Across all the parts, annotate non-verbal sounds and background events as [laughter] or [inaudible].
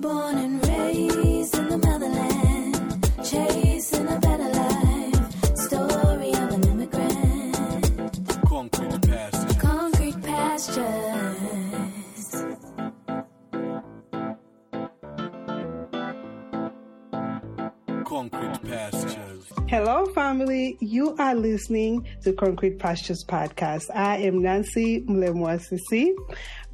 Born and raised in the motherland, chasing a better life. Story of an immigrant. Concrete pastures. Concrete pastures. Concrete pastures. Hello, family. You are listening to Concrete Pastures Podcast. I am Nancy Mlemwa-Sisi.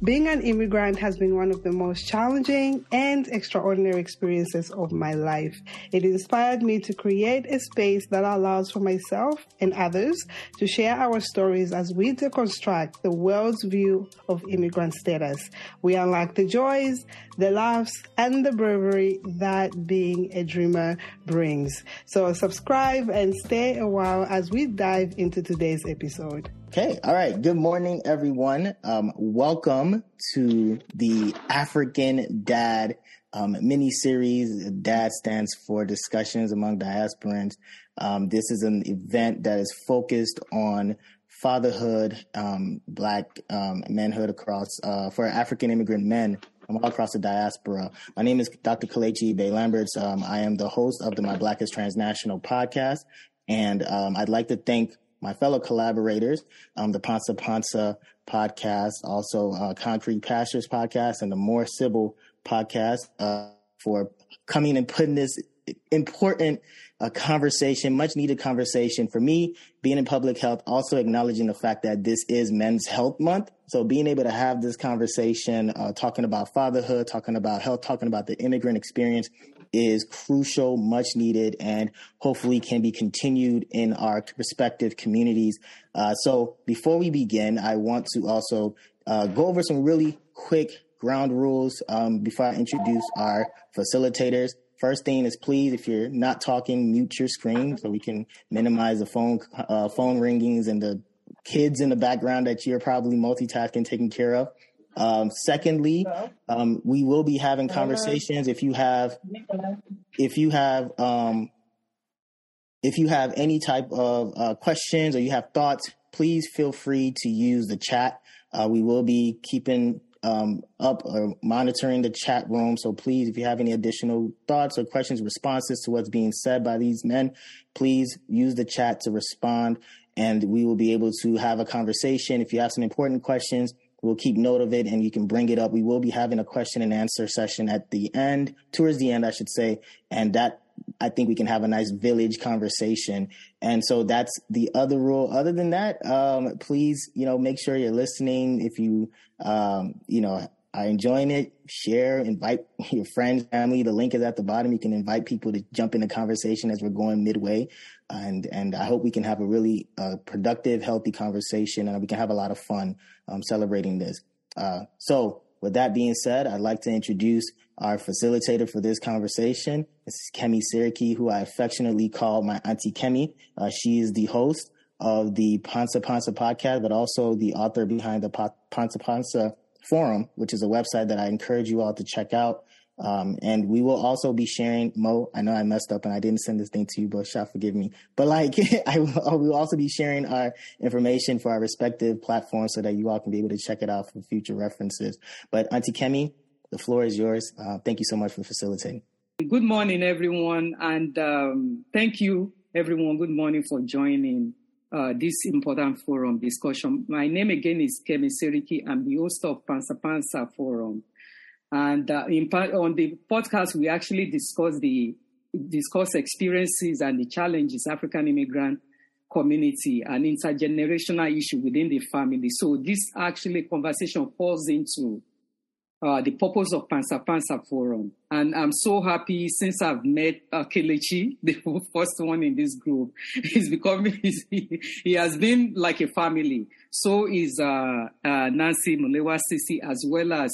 Being an immigrant has been one of the most challenging and extraordinary experiences of my life. It inspired me to create a space that allows for myself and others to share our stories as we deconstruct the world's view of immigrant status. We unlock the joys, the laughs, and the bravery that being a dreamer brings. So subscribe and stay a while as we dive into today's episode. Okay, all right. Good morning, everyone. Um, welcome to the African Dad um, mini series. DAD stands for Discussions Among Diasporans. Um, this is an event that is focused on fatherhood, um, black um, manhood across uh, for African immigrant men from all across the diaspora. My name is Dr. Kelechi Bay Lamberts. Um, I am the host of the My Black is Transnational podcast, and I'd like to thank my fellow collaborators, um, the Pansa Pansa podcast, also uh, Concrete Pastures podcast, and the More Sybil podcast uh, for coming and putting this important uh, conversation, much needed conversation for me, being in public health, also acknowledging the fact that this is Men's Health Month. So being able to have this conversation, uh, talking about fatherhood, talking about health, talking about the immigrant experience is crucial, much needed, and hopefully can be continued in our respective communities. Uh, so before we begin, I want to also uh, go over some really quick ground rules um, before I introduce our facilitators. First thing is please, if you're not talking, mute your screen so we can minimize the phone uh, phone ringings and the kids in the background that you're probably multitasking, taking care of. Um, secondly, um, we will be having conversations. If you have, if you have, um, if you have any type of uh, questions or you have thoughts, please feel free to use the chat. Uh, we will be keeping um, up or monitoring the chat room. So please, if you have any additional thoughts or questions, responses to what's being said by these men, please use the chat to respond and we will be able to have a conversation. If you have some important questions, We'll keep note of it and you can bring it up. We will be having a question and answer session at the end, towards the end, I should say. And that, I think we can have a nice village conversation. And so that's the other rule. Other than that, um, please, you know, make sure you're listening. If you, um, you know, are enjoying it, share, invite your friends, family. The link is at the bottom. You can invite people to jump in the conversation as we're going midway. And, and I hope we can have a really uh, productive, healthy conversation and we can have a lot of fun um, celebrating this. Uh, so with that being said, I'd like to introduce our facilitator for this conversation. This is Kemi Seriki, who I affectionately call my auntie Kemi. Uh, she is the host of the Pansa Pansa podcast, but also the author behind the Pansa Pansa forum, which is a website that I encourage you all to check out. Um, and we will also be sharing Mo. I know I messed up and I didn't send this thing to you, but shall forgive me. But like, [laughs] I will, we will also be sharing our information for our respective platforms so that you all can be able to check it out for future references. But Auntie Kemi, the floor is yours. Uh, thank you so much for facilitating. Good morning, everyone, and um, thank you, everyone. Good morning for joining uh, this important forum discussion. My name again is Kemi Seriki. I'm the host of Pansa Pansa Forum. And uh, in, on the podcast, we actually discuss the discuss experiences and the challenges African immigrant community and intergenerational issue within the family. So this actually conversation falls into uh, the purpose of Pansa Pansa Forum. And I'm so happy since I've met uh, Kelechi, [laughs] the first one in this group. [laughs] He's becoming, [laughs] he, he has been like a family. So is uh, uh, Nancy Mulewa Sisi as well as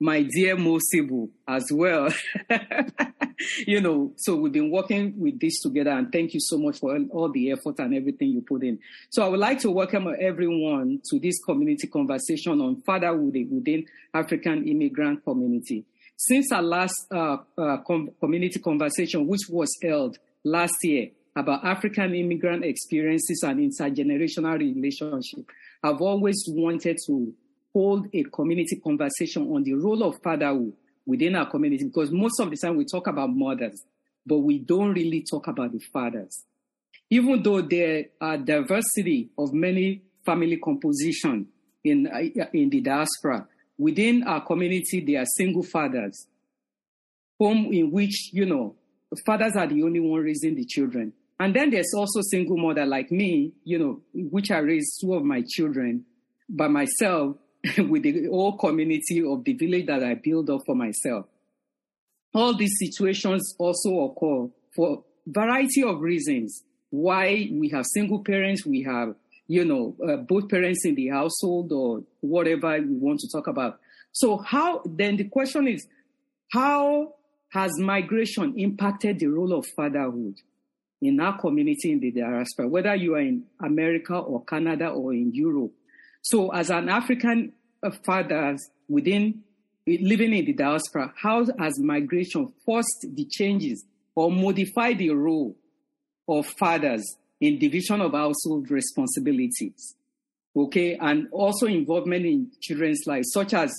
my dear Mosibu as well. [laughs] you know, so we've been working with this together and thank you so much for all the effort and everything you put in. So I would like to welcome everyone to this community conversation on fatherhood within African immigrant community. Since our last uh, uh, com- community conversation, which was held last year about African immigrant experiences and intergenerational relationship, I've always wanted to hold a community conversation on the role of fatherhood within our community because most of the time we talk about mothers, but we don't really talk about the fathers. Even though there are diversity of many family composition in, uh, in the diaspora, within our community, there are single fathers, home in which, you know, fathers are the only one raising the children. And then there's also single mother like me, you know, which I raised two of my children by myself [laughs] with the whole community of the village that I built up for myself. All these situations also occur for variety of reasons. Why we have single parents, we have, you know, uh, both parents in the household or whatever we want to talk about. So how, then the question is, how has migration impacted the role of fatherhood in our community in the diaspora, whether you are in America or Canada or in Europe? So as an African uh, fathers within living in the diaspora, how has migration forced the changes or modified the role of fathers in division of household responsibilities? Okay, and also involvement in children's lives, such as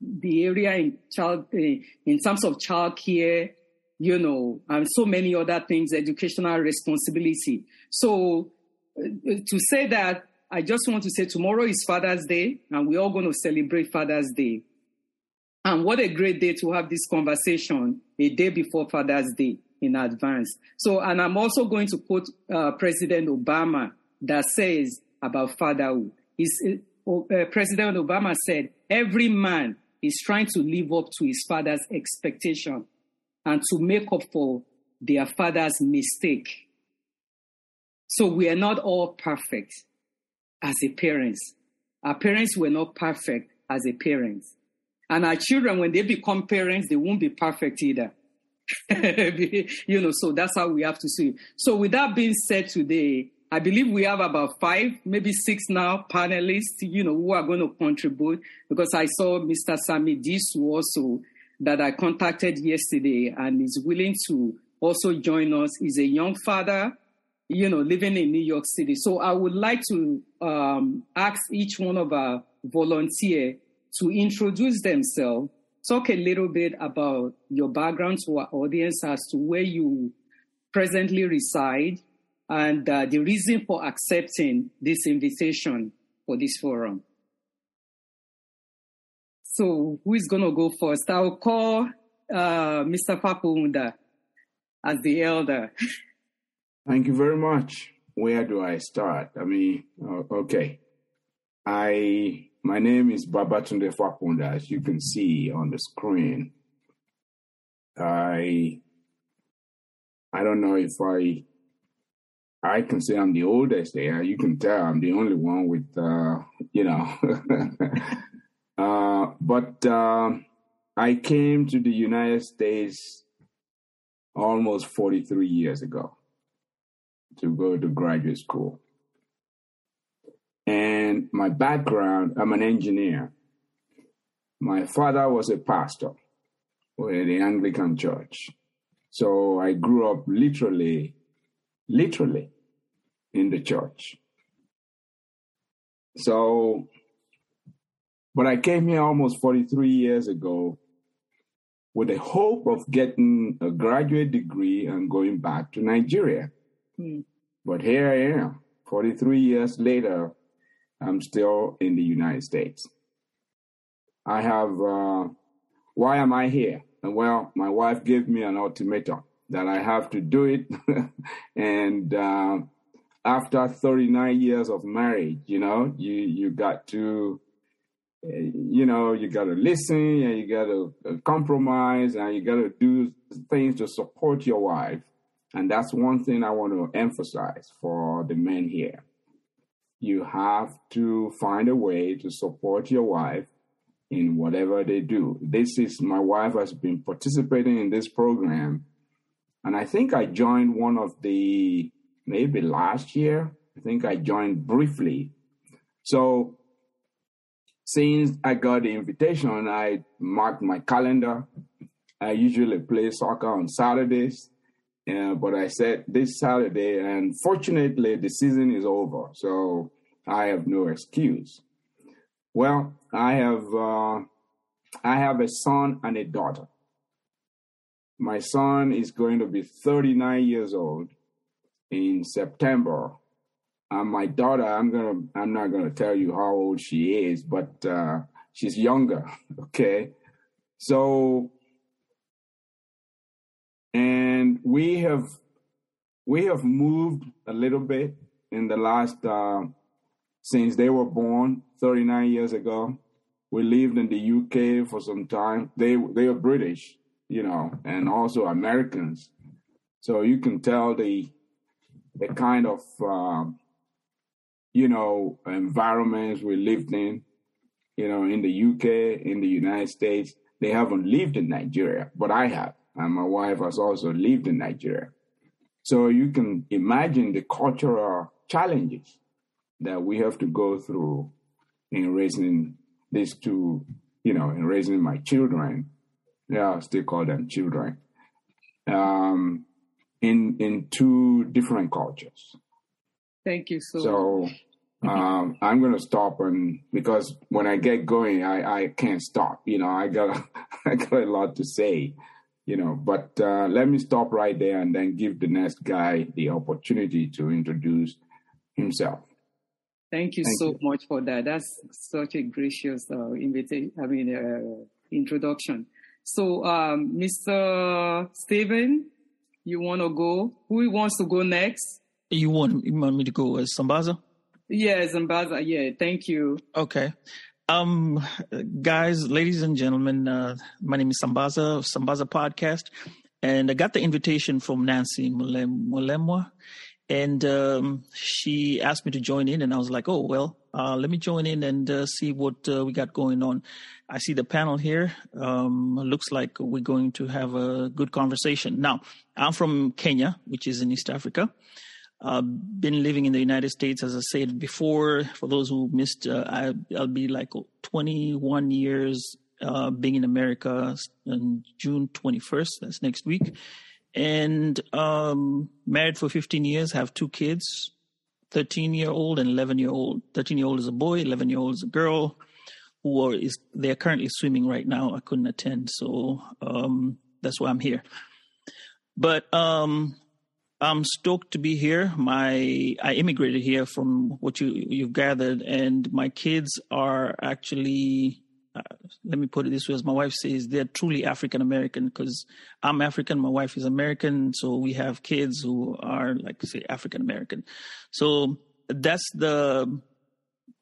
the area in child uh, in terms of child care, you know, and so many other things, educational responsibility. So uh, to say that I just want to say tomorrow is Father's Day, and we're all going to celebrate Father's Day. And what a great day to have this conversation a day before Father's Day in advance. So, and I'm also going to quote uh, President Obama that says about fatherhood. He's, uh, uh, President Obama said, every man is trying to live up to his father's expectation and to make up for their father's mistake. So we are not all perfect as a parents. Our parents were not perfect as a parents. And our children, when they become parents, they won't be perfect either. [laughs] you know, so that's how we have to see. So with that being said today, I believe we have about five, maybe six now panelists, you know, who are going to contribute because I saw Mr. Sami Disu also that I contacted yesterday and is willing to also join us. He's a young father you know, living in New York City. So I would like to um, ask each one of our volunteer to introduce themselves, talk a little bit about your background to our audience as to where you presently reside and uh, the reason for accepting this invitation for this forum. So who is going to go first? I'll call uh, Mr. Papunda as the elder. [laughs] Thank you very much. Where do I start? I mean, okay. I my name is Babatunde Fakunda, as you can see on the screen. I I don't know if I I can say I'm the oldest there. You can tell I'm the only one with uh, you know. [laughs] uh, but uh, I came to the United States almost 43 years ago to go to graduate school. And my background, I'm an engineer. My father was a pastor with the Anglican church. So I grew up literally, literally in the church. So, but I came here almost 43 years ago with the hope of getting a graduate degree and going back to Nigeria. But here I am, 43 years later, I'm still in the United States. I have, uh, why am I here? Well, my wife gave me an ultimatum that I have to do it. [laughs] and uh, after 39 years of marriage, you know, you, you got to, you know, you got to listen and you got to uh, compromise and you got to do things to support your wife and that's one thing I want to emphasize for the men here. You have to find a way to support your wife in whatever they do. This is my wife has been participating in this program, and I think I joined one of the maybe last year. I think I joined briefly. So since I got the invitation, I marked my calendar. I usually play soccer on Saturdays. But I said this Saturday, and fortunately, the season is over, so I have no excuse. Well, I have uh, I have a son and a daughter. my son is going to be 39 years old in September. And my daughter, I'm gonna, I'm not gonna tell you how old she is, but uh, she's younger. [laughs] Okay, so and we have we have moved a little bit in the last uh, since they were born 39 years ago. We lived in the UK for some time. They they are British, you know, and also Americans. So you can tell the the kind of um, you know environments we lived in. You know, in the UK, in the United States, they haven't lived in Nigeria, but I have, and my wife has also lived in Nigeria. So you can imagine the cultural challenges that we have to go through in raising these two, you know, in raising my children. Yeah, I still call them children. Um, in in two different cultures. Thank you so, So um, I'm gonna stop and because when I get going, I, I can't stop. You know, I got [laughs] I got a lot to say. You know, but uh, let me stop right there and then give the next guy the opportunity to introduce himself. Thank you Thank so you. much for that. That's such a gracious uh, invitation. I mean, uh, introduction. So, um, Mr. Steven, you want to go? Who wants to go next? You want you want me to go as Sambaza? Yes, Ambassador. Yeah, thank you. Okay. Um, guys, ladies and gentlemen, uh, my name is Sambaza Sambaza Podcast, and I got the invitation from Nancy Mule- Mulemwa, and um, she asked me to join in, and I was like, oh well, uh, let me join in and uh, see what uh, we got going on. I see the panel here. Um, looks like we're going to have a good conversation. Now, I'm from Kenya, which is in East Africa. Uh, been living in the United States, as I said before. For those who missed, uh, I, I'll be like 21 years uh, being in America on June 21st. That's next week. And um, married for 15 years, have two kids 13 year old and 11 year old. 13 year old is a boy, 11 year old is a girl. Who are, is they're currently swimming right now. I couldn't attend, so um, that's why I'm here. But um, I'm stoked to be here. My I immigrated here from what you you've gathered, and my kids are actually. Uh, let me put it this way: as my wife says, they're truly African American because I'm African, my wife is American, so we have kids who are like say African American. So that's the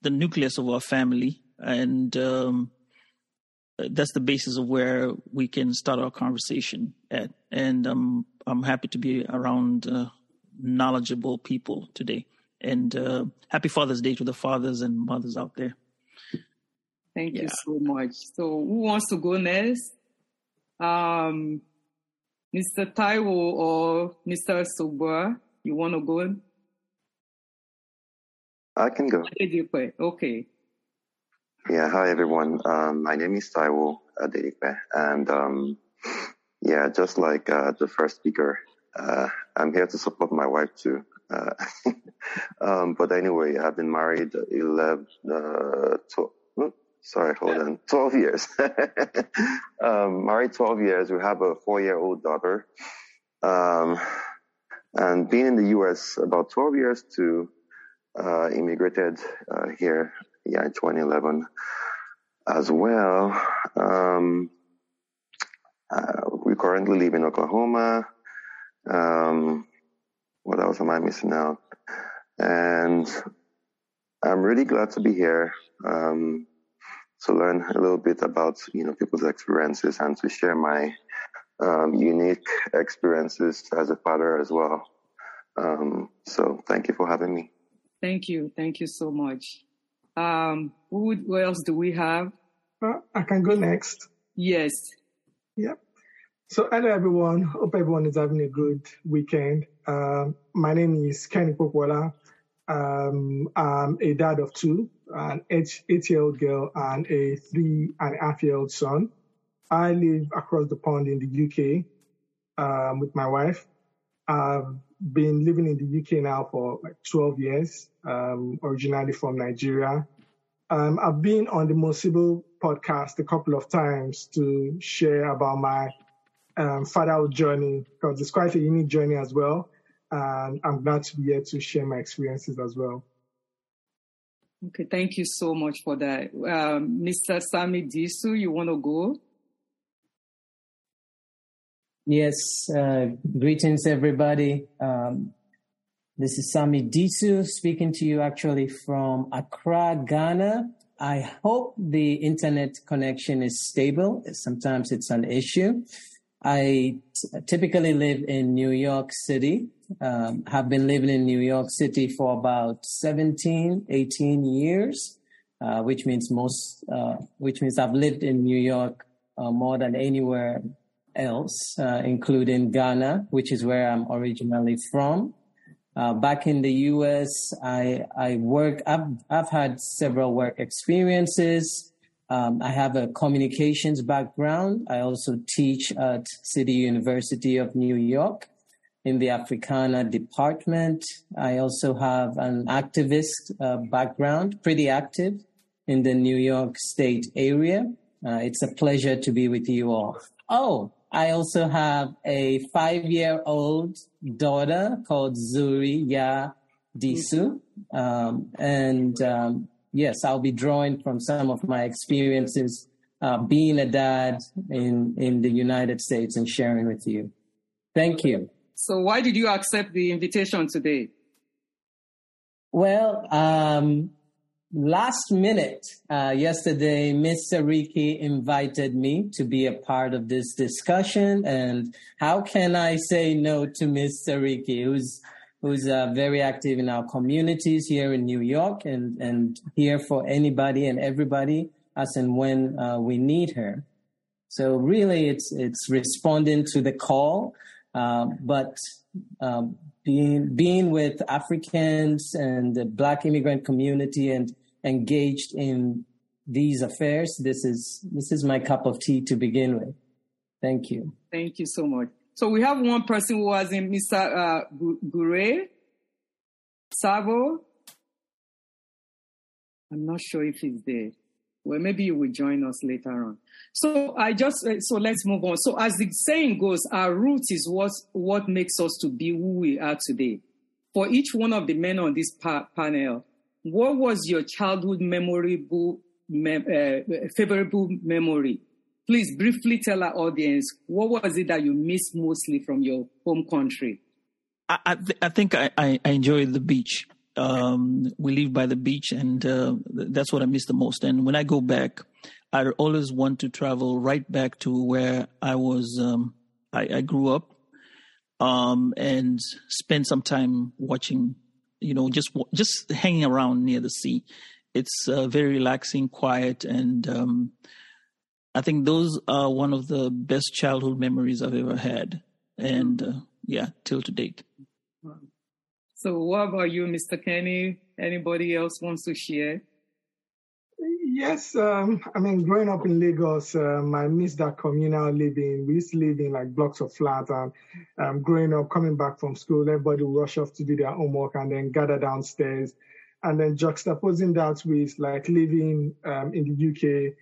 the nucleus of our family, and um, that's the basis of where we can start our conversation at. And um, I'm happy to be around uh, knowledgeable people today. And uh, happy Father's Day to the fathers and mothers out there. Thank you so much. So, who wants to go next? Um, Mr. Taiwo or Mr. Sobua, you want to go? I can go. Okay. Yeah, hi everyone. Um, my name is Taiwo Adedipe, and um, yeah, just like uh, the first speaker, uh, I'm here to support my wife too. Uh, [laughs] um, but anyway, I've been married 11, uh, 12, sorry, hold on, 12 years. [laughs] um, married 12 years. We have a four-year-old daughter. Um, and being in the U.S. about 12 years to uh, immigrated uh, here yeah, in 2011 as well. Um, uh, we currently live in Oklahoma. Um, what else am I missing out? And I'm really glad to be here um, to learn a little bit about you know people's experiences and to share my um, unique experiences as a father as well. Um, so thank you for having me. Thank you. Thank you so much. Um, who, who else do we have? Uh, I can go next. Yes. Yep. So, hello everyone. Hope everyone is having a good weekend. Um, my name is Kenny Popola. Um, I'm a dad of two, an eight, eight-year-old girl and a three and a half-year-old son. I live across the pond in the UK um, with my wife. I've been living in the UK now for like 12 years, um, originally from Nigeria. Um, I've been on the Mosible podcast a couple of times to share about my um, fatherhood journey because it's quite a unique journey as well. And I'm glad to be here to share my experiences as well. Okay, thank you so much for that. Um, Mr. Sami Disu, you want to go? Yes, uh, greetings everybody. Um, this is Sami Disu speaking to you actually from Accra, Ghana. I hope the internet connection is stable. Sometimes it's an issue. I t- typically live in New York City. Um, have been living in New York City for about 17, 18 years, uh, which means most, uh, which means I've lived in New York uh, more than anywhere else, uh, including Ghana, which is where I'm originally from. Uh, back in the U.S., I I work. I've I've had several work experiences. Um, I have a communications background. I also teach at City University of New York in the Africana department. I also have an activist uh, background, pretty active in the New York State area. Uh, it's a pleasure to be with you all. Oh, I also have a five year old daughter called Zuri Ya Disu. Um, and um, yes, I'll be drawing from some of my experiences uh, being a dad in, in the United States and sharing with you. Thank you. So, why did you accept the invitation today? Well, um, last minute, uh, yesterday, Ms. Sariki invited me to be a part of this discussion. And how can I say no to Ms. Sariki, who's who's uh, very active in our communities here in New York and, and here for anybody and everybody as and when uh, we need her. So really, it's it's responding to the call, uh, but um, being being with Africans and the Black immigrant community and engaged in these affairs, this is this is my cup of tea to begin with. Thank you. Thank you so much. So we have one person who was in Mr. Uh, Gure Savo. I'm not sure if he's there. Well, maybe you will join us later on. So I just uh, so let's move on. So as the saying goes, our roots is what what makes us to be who we are today. For each one of the men on this pa- panel, what was your childhood memorable, mem- uh, favorable memory? Please briefly tell our audience what was it that you missed mostly from your home country. I, I, th- I think I, I, I enjoy the beach. Um, we live by the beach, and uh, that's what I miss the most. And when I go back, I always want to travel right back to where I was. Um, I, I, grew up, um, and spend some time watching. You know, just just hanging around near the sea. It's uh, very relaxing, quiet, and um, I think those are one of the best childhood memories I've ever had. And uh, yeah, till to date. So, what about you, Mr. Kenny? Anybody else wants to share? Yes, um, I mean, growing up in Lagos, um, I miss that communal living. We used to live in like blocks of flats, and um, growing up, coming back from school, everybody would rush off to do their homework and then gather downstairs. And then juxtaposing that with like living um, in the UK,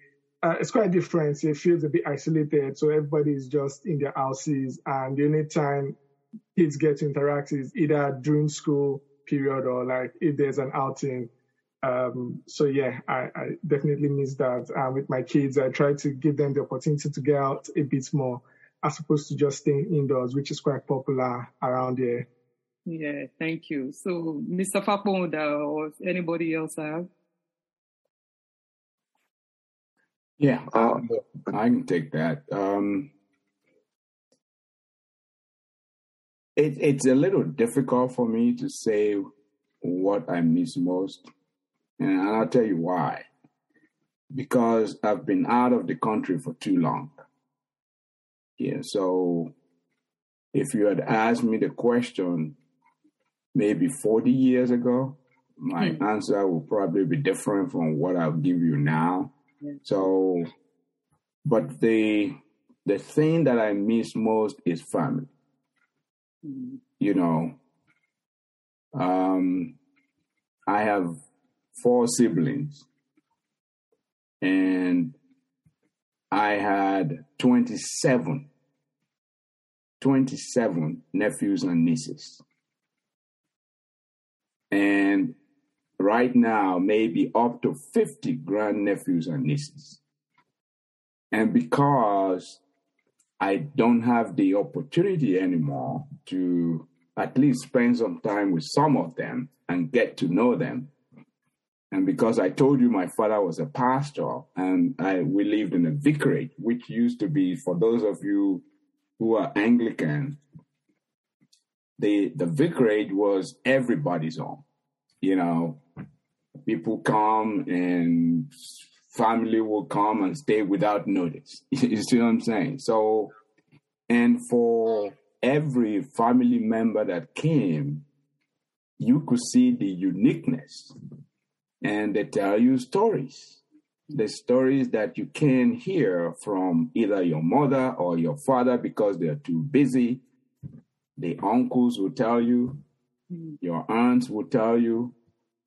uh, it's quite different. It feels a bit isolated. So everybody is just in their houses, and the only time kids get to interact is either during school period or like if there's an outing. Um, so yeah, I, I, definitely miss that. Uh, with my kids, I try to give them the opportunity to get out a bit more as opposed to just staying indoors, which is quite popular around here. Yeah, thank you. So, Mr. Faponda or anybody else have? Yeah, um, I can take that. Um, it, it's a little difficult for me to say what I miss most, and I'll tell you why. Because I've been out of the country for too long. Yeah, so if you had asked me the question maybe 40 years ago, my mm. answer would probably be different from what I'll give you now. So, but the the thing that I miss most is family. Mm. You know, um, I have four siblings, and I had 27 27 nephews and nieces. And right now, maybe up to 50 grandnephews and nieces. And because I don't have the opportunity anymore to at least spend some time with some of them and get to know them. And because I told you my father was a pastor and I, we lived in a vicarage, which used to be, for those of you who are Anglican, the, the vicarage was everybody's home. You know, people come and family will come and stay without notice. [laughs] you see what I'm saying? So, and for every family member that came, you could see the uniqueness. And they tell you stories. The stories that you can't hear from either your mother or your father because they're too busy. The uncles will tell you, your aunts will tell you,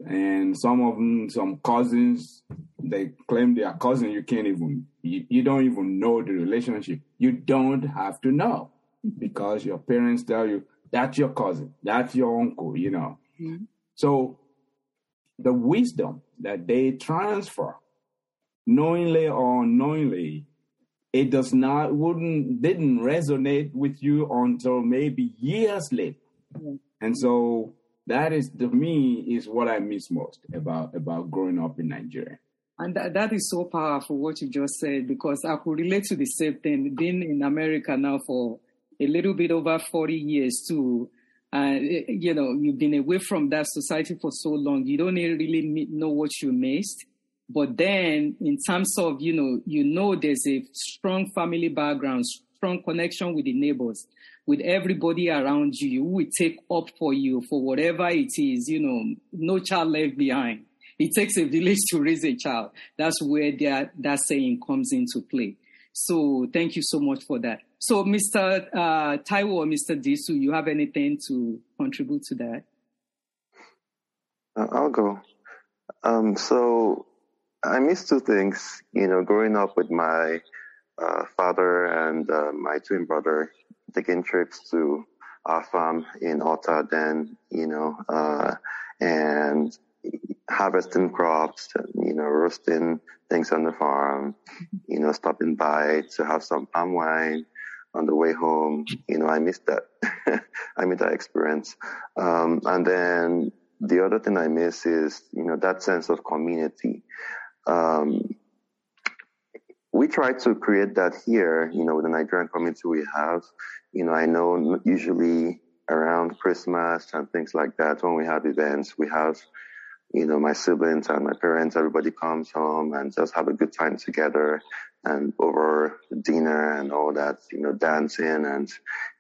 and some of them, some cousins, they claim they are cousins. You can't even, you, you don't even know the relationship. You don't have to know because your parents tell you that's your cousin, that's your uncle, you know. Mm-hmm. So the wisdom that they transfer, knowingly or unknowingly, it does not wouldn't didn't resonate with you until maybe years later. Mm-hmm. And so that is to me is what I miss most about about growing up in Nigeria. And that, that is so powerful what you just said because I could relate to the same thing. Being in America now for a little bit over 40 years too. Uh, you know, you've been away from that society for so long. You don't really know what you missed. But then in terms of, you know, you know, there's a strong family background, strong connection with the neighbors, with everybody around you who will take up for you for whatever it is, you know, no child left behind. It takes a village to raise a child. That's where that, that saying comes into play. So thank you so much for that. So, Mr. Uh, Taiwo or Mr. Disu, you have anything to contribute to that? Uh, I'll go. Um, so I miss two things. You know, growing up with my uh, father and uh, my twin brother, taking trips to our farm in Otta, then you know, uh, and harvesting crops, you know, roasting things on the farm, you know, stopping by to have some palm wine on the way home. You know, I missed that. [laughs] I missed that experience. Um, and then the other thing I miss is, you know, that sense of community. Um, we try to create that here, you know, with the Nigerian community we have. You know, I know usually around Christmas and things like that, when we have events, we have, you know, my siblings and my parents, everybody comes home and just have a good time together and over dinner and all that, you know, dancing and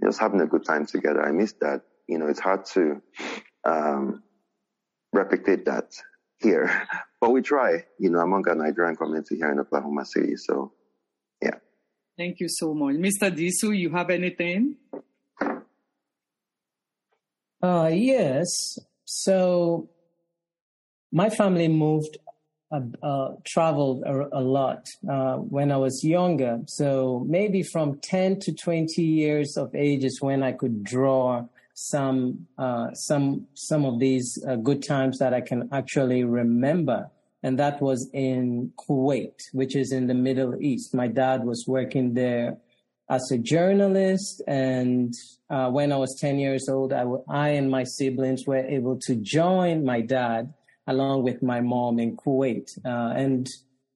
just having a good time together. I miss that. You know, it's hard to um, replicate that here, [laughs] but we try, you know, among our Nigerian community here in Oklahoma City. So, yeah. Thank you so much. Mr. Disu, you have anything? Uh, yes. So my family moved, uh, uh, traveled a, a lot uh, when I was younger. So maybe from 10 to 20 years of age is when I could draw some uh, some some of these uh, good times that I can actually remember. And that was in Kuwait, which is in the Middle East. My dad was working there as a journalist. And uh, when I was 10 years old, I, w- I and my siblings were able to join my dad along with my mom in Kuwait. Uh, and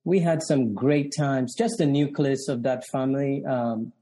we had some great times, just the nucleus of that family. Um,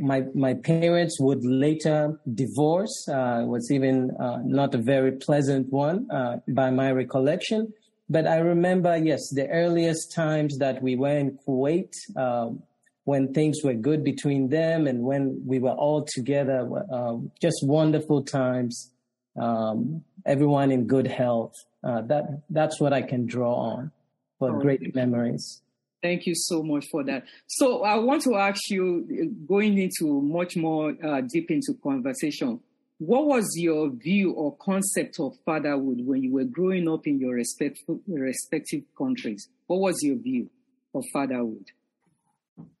my my parents would later divorce. Uh, it was even uh, not a very pleasant one uh, by my recollection. But I remember, yes, the earliest times that we were in Kuwait, um, when things were good between them and when we were all together, um, just wonderful times. Um, everyone in good health. Uh, that that's what I can draw on for Oh, great memories. Thank you so much for that. So I want to ask you, uh, going into much more uh, deep into conversation, what was your view or concept of fatherhood when you were growing up in your respectful, respective countries? What was your view of fatherhood?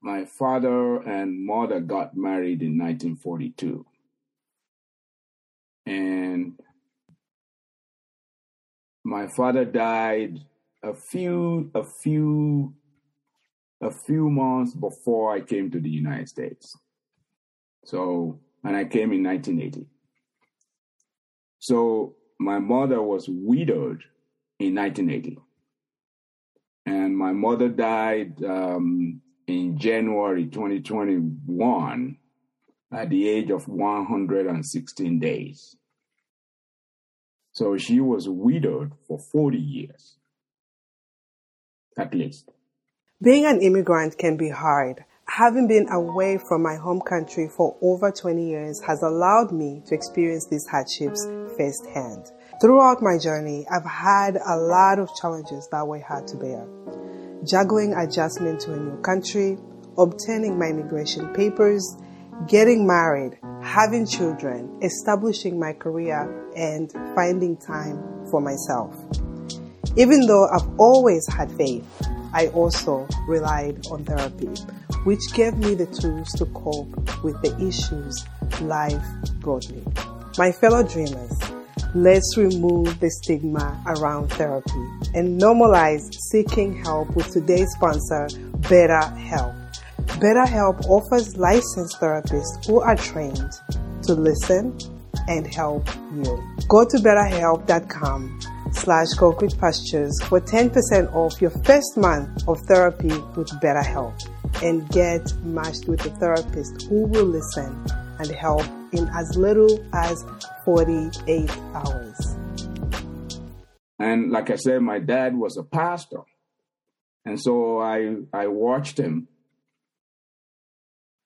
my father and mother got married in 1942. And my father died a few a few a few months before I came to the United States. So, and I came in 1980. So my mother was widowed in 1980. And my mother died um, in January 2021 at the age of 116 days. So she was widowed for 40 years, at least. Being an immigrant can be hard. Having been away from my home country for over 20 years has allowed me to experience these hardships firsthand. Throughout my journey, I've had a lot of challenges that were hard to bear. Juggling adjustment to a new country, obtaining my immigration papers, getting married, having children, establishing my career, and finding time for myself. Even though I've always had faith, I also relied on therapy, which gave me the tools to cope with the issues life brought me. My fellow dreamers, let's remove the stigma around therapy and normalize seeking help with today's sponsor, BetterHelp. BetterHelp offers licensed therapists who are trained to listen and help you. Go to betterhelp.com slash concrete pastures for 10% off your first month of therapy with BetterHelp and get matched with a therapist who will listen and help in as little as 48 hours. And like I said, my dad was a pastor. And so I, I watched him,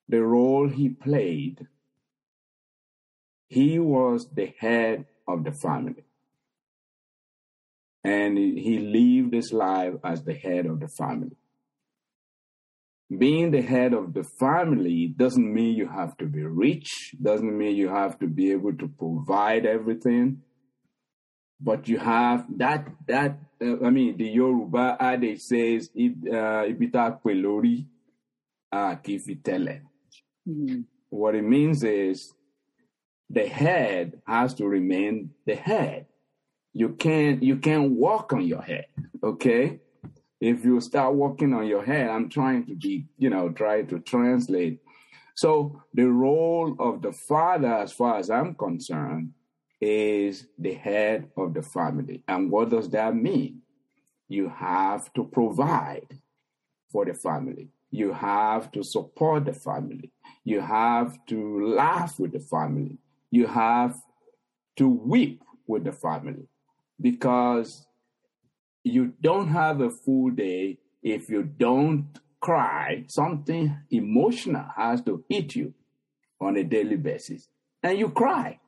the role he played. He was the head of the family. And he lived his life as the head of the family. Being the head of the family doesn't mean you have to be rich, doesn't mean you have to be able to provide everything but you have that that uh, I mean the Yoruba adage says uh, ibita uh. Mm-hmm. What it means is the head has to remain the head. You can't you can't walk on your head. Okay, if you start walking on your head, I'm trying to be you know try to translate. So the role of the father, as far as I'm concerned, is the head of the family. And what does that mean? You have to provide for the family. You have to support the family. You have to laugh with the family. You have to weep with the family because you don't have a full day if you don't cry. Something emotional has to hit you on a daily basis, and you cry.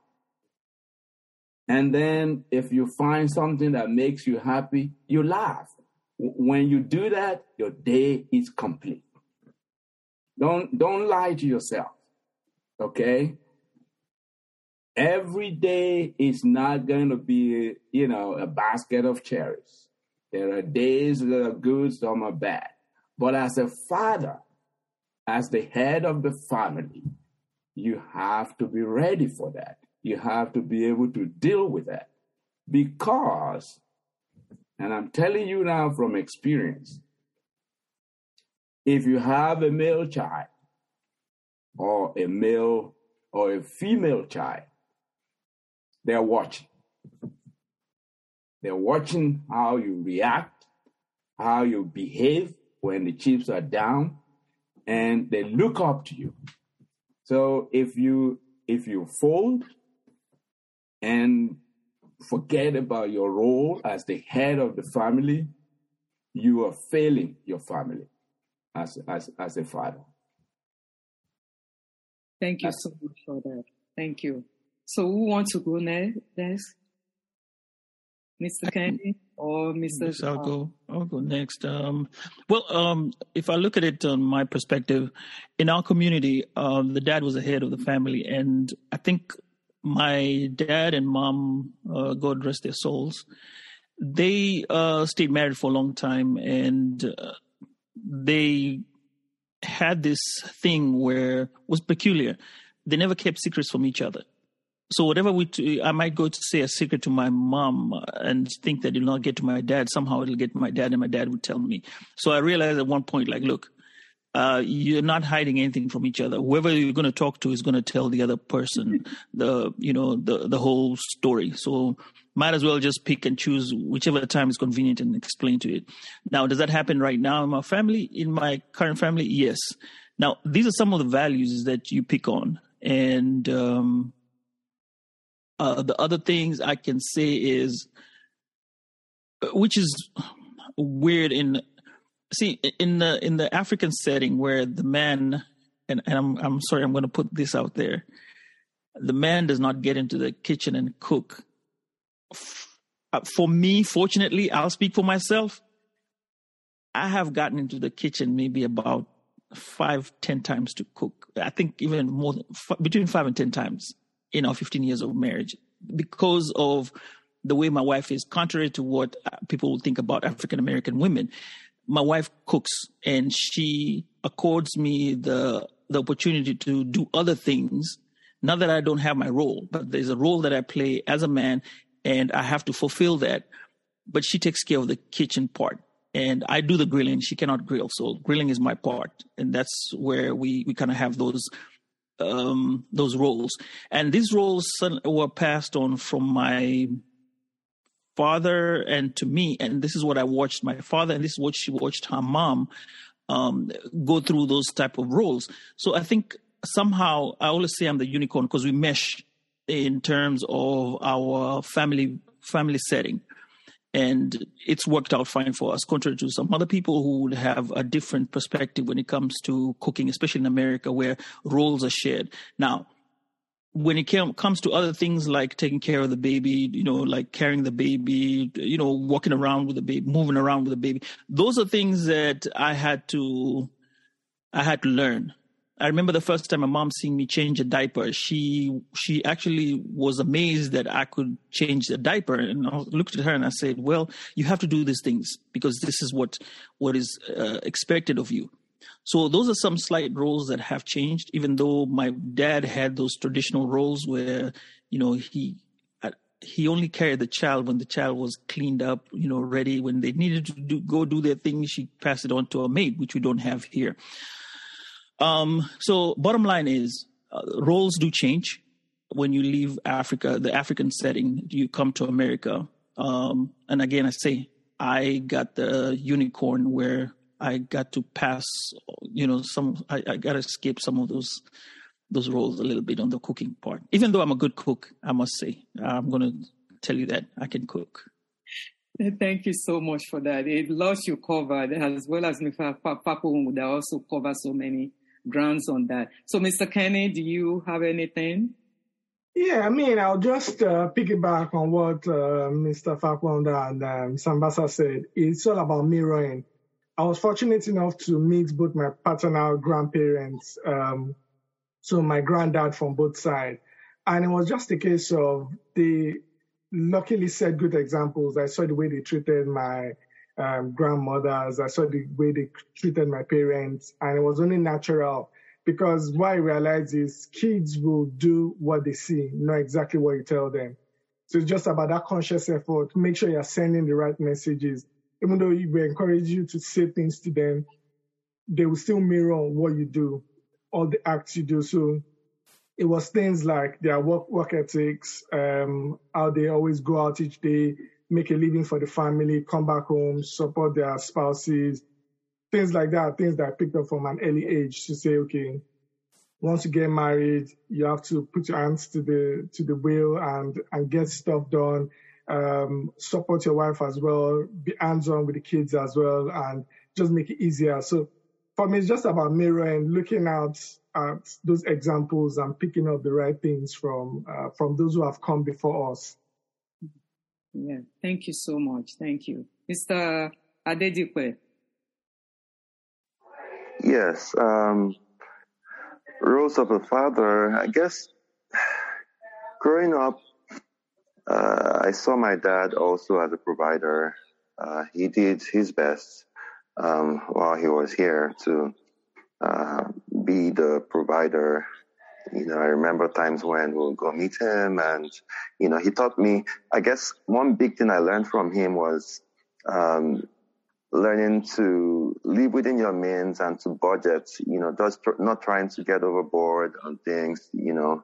And then if you find something that makes you happy, you laugh. When you do that, your day is complete. Don't don't lie to yourself. Okay? Every day is not going to be, you know, a basket of cherries. There are days that are good, some are bad. But as a father, as the head of the family, you have to be ready for that you have to be able to deal with that. Because, and I'm telling you now from experience, if you have a male child or a male or a female child, they're watching. They're watching how you react, how you behave when the chips are down, and they look up to you. So if you if you fold, and forget about your role as the head of the family, you are failing your family as, as, as a father. Thank you so much for that. Thank you. So who wants to go next? Mr. Kenny or Mr. Yes, I'll go. I'll go next. Um, well, um, if I look at it on my perspective, in our community, um, the dad was the head of the family, and I think my dad and mom, uh, God rest their souls, they uh, stayed married for a long time and uh, they had this thing where was peculiar. They never kept secrets from each other. So whatever we, t- I might go to say a secret to my mom and think that it'll not get to my dad. Somehow it'll get to my dad, and my dad would tell me. So I realized at one point, like, look, uh, you're not hiding anything from each other. Whoever you're going to talk to is going to tell the other person [laughs] the, you know, the the whole story. So might as well just pick and choose whichever time is convenient and explain to it. Now, does that happen right now in my family? In my current family, yes. Now, these are some of the values that you pick on, and um, uh, the other things I can say is, which is weird in see in the in the African setting where the man and, and I'm I'm sorry I'm going to put this out there, the man does not get into the kitchen and cook. Uh, for me, fortunately, I'll speak for myself. I have gotten into the kitchen maybe about five, ten times to cook. I think even more than between five and ten times in our 15 years of marriage because of the way my wife is, contrary to what uh, people think about African American women. My wife cooks and she accords me the the opportunity to do other things. Not that I don't have my role, but there's a role that I play as a man and I have to fulfill that. But she takes care of the kitchen part and I do the grilling. She cannot grill. So grilling is my part. And that's where we, we kind of have those um, those roles. And these roles were passed on from my father and to me. And this is what I watched my father, and this is what she watched her mom um, go through those type of roles. So I think somehow I always say I'm the unicorn because we mesh in terms of our family family setting and it's worked out fine for us contrary to some other people who would have a different perspective when it comes to cooking especially in america where roles are shared now when it came, comes to other things like taking care of the baby you know like carrying the baby you know walking around with the baby moving around with the baby those are things that i had to i had to learn I remember the first time my mom seeing me change a diaper. She she actually was amazed that I could change the diaper, and I looked at her and I said, "Well, you have to do these things because this is what what is uh, expected of you." So those are some slight roles that have changed. Even though my dad had those traditional roles where you know he uh, he only carried the child when the child was cleaned up, you know, ready. When they needed to do, go do their thing, she passed it on to a maid, which we don't have here. Um, so, bottom line is uh, roles do change when you leave Africa, the African setting. You come to America, um, and again, I say I got the unicorn where I got to pass. You know, some I, I got to skip some of those those roles a little bit on the cooking part. Even though I'm a good cook, I must say I'm going to tell you that I can cook. Thank you so much for that. It lots you covered, as well as Mr. Papu that also cover so many grounds on that. So, Mr. Kenny, do you have anything? Yeah, I mean, I'll just uh, piggyback on what uh, Mr. Fakwanda and um, Sambaza said. It's all about mirroring. I was fortunate enough to meet both my paternal grandparents, um, so my granddad from both sides. And it was just a case of they luckily set good examples. I saw the way they treated my um, grandmothers. I saw the way they treated my parents, and it was only natural because what I realized is kids will do what they see, not exactly what you tell them. So it's just about that conscious effort. Make sure you're sending the right messages. Even though we encourage you to say things to them, they will still mirror what you do, all the acts you do. So it was things like their work work ethics, um, how they always go out each day, make a living for the family, come back home, support their spouses, things like that, things that I picked up from an early age to say, okay, once you get married, you have to put your hands to the to the wheel and and get stuff done. Um, support your wife as well, be hands on with the kids as well, and just make it easier. So for me, it's just about mirroring, looking out at those examples and picking up the right things from uh, from those who have come before us. Yeah, thank you so much. Thank you. Mr. Adedipe. Yes, um, roles of a father, I guess growing up, uh, I saw my dad also as a provider. Uh, he did his best um, while he was here to uh, be the provider. You know, I remember times when we'll go meet him and, you know, he taught me, I guess one big thing I learned from him was, um, learning to live within your means and to budget, you know, just not trying to get overboard on things, you know.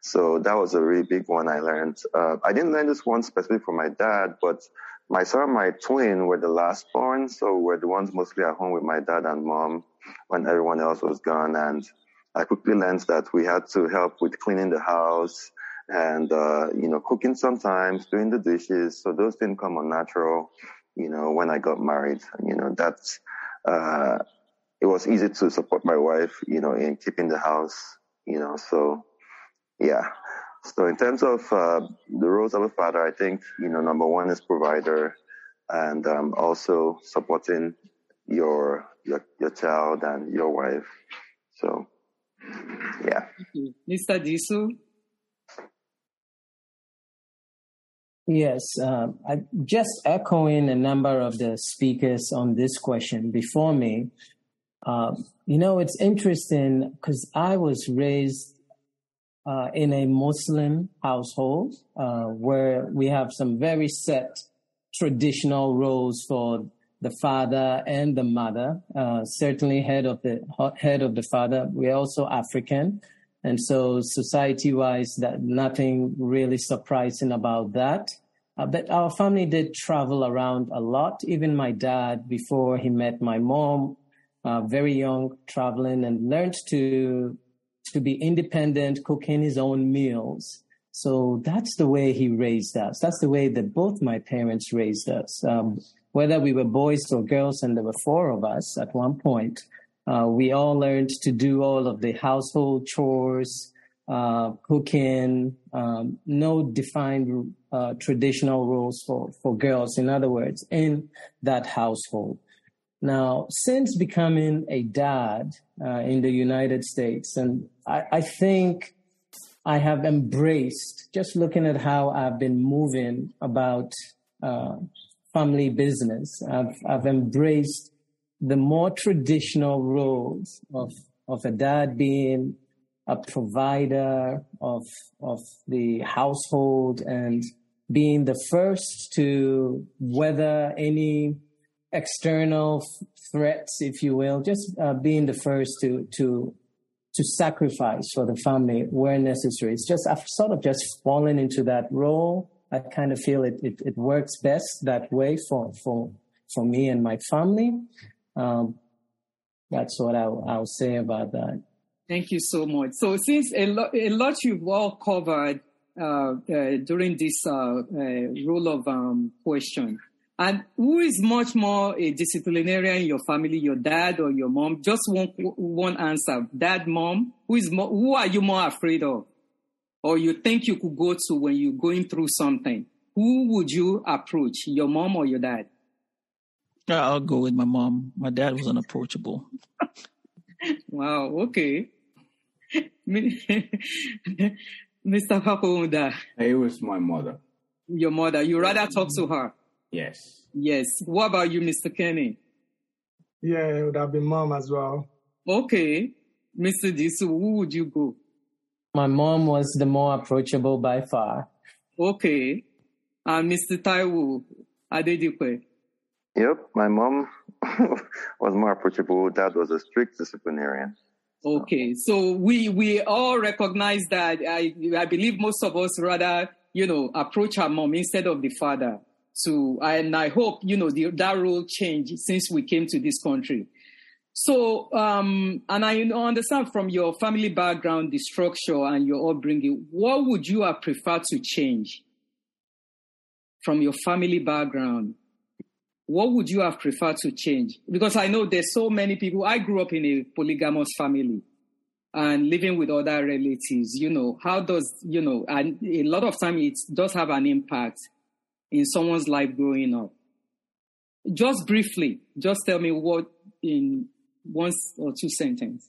So that was a really big one I learned. Uh, I didn't learn this one specifically from my dad, but my son and my twin were the last born, so we're the ones mostly at home with my dad and mom when everyone else was gone. And I quickly learned that we had to help with cleaning the house and, uh, you know, cooking sometimes, doing the dishes. So those didn't come unnatural you know, when I got married, you know, that's, uh, it was easy to support my wife, you know, in keeping the house, you know, so yeah. So in terms of, uh, the roles of a father, I think, you know, number one is provider and, um, also supporting your, your, your child and your wife. So, yeah. Mr. Disu? Yes, um, I, just echoing a number of the speakers on this question before me. Um, you know, it's interesting because I was raised uh, in a Muslim household uh, where we have some very set traditional roles for the father and the mother. Uh, certainly, head of the head of the father. We're also African, and so, society wise, that nothing really surprising about that. Uh, but our family did travel around a lot. Even my dad, before he met my mom, uh, very young, traveling and learned to to be independent, cooking his own meals. So that's the way he raised us. That's the way that both my parents raised us. Um, whether we were boys or girls, and there were four of us at one point, uh, we all learned to do all of the household chores, uh, cooking, um, no defined uh, traditional roles for, for girls, in other words, in that household. Now, since becoming a dad uh, in the United States, and I, I think I have embraced, just looking at how I've been moving about uh, family business, I've, I've embraced the more traditional roles of of a dad being a provider of of the household and being the first to weather any external threats, if you will, just uh, being the first to to to sacrifice for the family where necessary. It's just I've sort of just fallen into that role. I kind of feel it it, it works best that way for for for me and my family. Um, that's what I'll, I'll say about that. Thank you so much. So since a lot, a lot you've all covered uh, uh, during this uh, uh rule of um, question, and who is much more a disciplinarian in your family, your dad or your mom? Just one one answer: dad, mom. Who is more, who are you more afraid of, or you think you could go to when you're going through something? Who would you approach, your mom or your dad? I'll go with my mom. My dad was unapproachable. [laughs] wow. Okay. Mr. Fakunda. It was my mother. Your mother. You rather talk to her? Yes. Yes. What about you, Mr. Kenny? Yeah, it would have been mom as well. Okay. Mr. Disu, who would you go? My mom was the more approachable by far. Okay. And Mr. Taiwo Adedipe? Yep, my mom [laughs] was more approachable. Dad was a strict disciplinarian. Okay, so we we all recognize that. I I believe most of us rather you know approach our mom instead of the father. So and I hope you know the, that rule changed since we came to this country. So um, and I understand from your family background, the structure and your upbringing. What would you have preferred to change from your family background? what would you have preferred to change? Because I know there's so many people. I grew up in a polygamous family and living with other relatives. You know, how does, you know, and a lot of time it does have an impact in someone's life growing up. Just briefly, just tell me what in one or two sentences.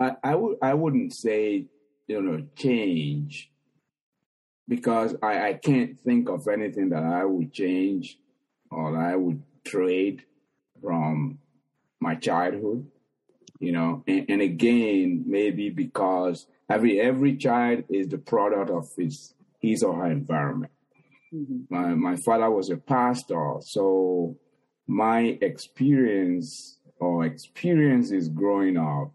I, I would I wouldn't say you know change because I, I can't think of anything that I would change or I would trade from my childhood, you know, and, and again, maybe because every every child is the product of his his or her environment. Mm-hmm. My my father was a pastor, so my experience or experiences growing up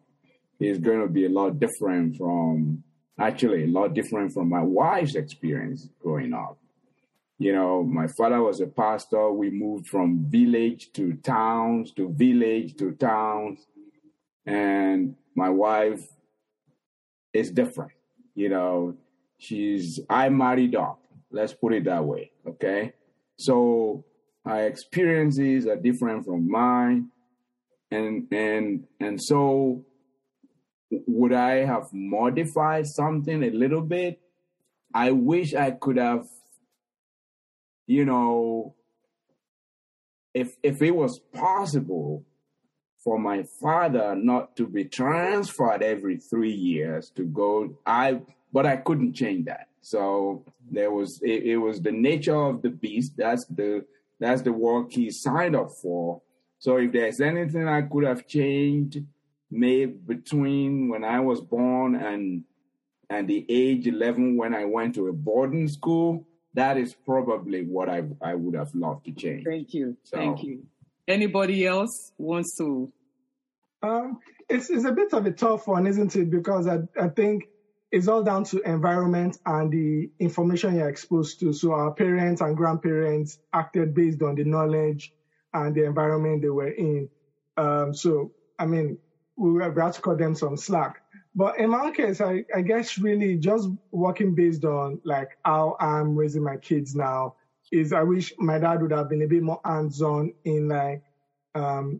is going to be a lot different from actually a lot different from my wife's experience growing up. You know, my father was a pastor. We moved from village to towns to village to towns. And my wife is different. You know, she's, I'm married up. Let's put it that way. Okay. So my experiences are different from mine. And, and, and so would I have modified something a little bit? I wish I could have, you know, if if it was possible for my father not to be transferred every three years to go, I but I couldn't change that. So there was it, it was the nature of the beast. That's the that's the work he signed up for. So if there's anything I could have changed, made between when I was born and and the age 11 when I went to a boarding school, that is probably what I I would have loved to change. Thank you. So, Thank you. Anybody else wants to? Um, it's it's a bit of a tough one, isn't it? Because I I think it's all down to environment and the information you're exposed to. So our parents and grandparents acted based on the knowledge and the environment they were in. Um, so I mean, we were about to cut them some slack. But in my case, I, I guess really just working based on like how I'm raising my kids now is I wish my dad would have been a bit more hands-on in like um,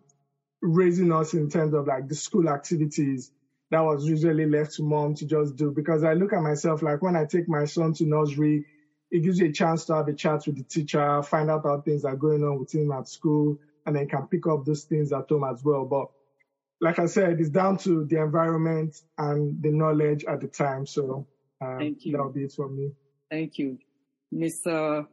raising us in terms of like the school activities that was usually left to mom to just do. Because I look at myself like when I take my son to nursery, it gives you a chance to have a chat with the teacher, find out how things are going on with him at school, and then can pick up those things at home as well. But like I said, it's down to the environment and the knowledge at the time. So um, Thank you. that'll be it for me. Thank you. Mr.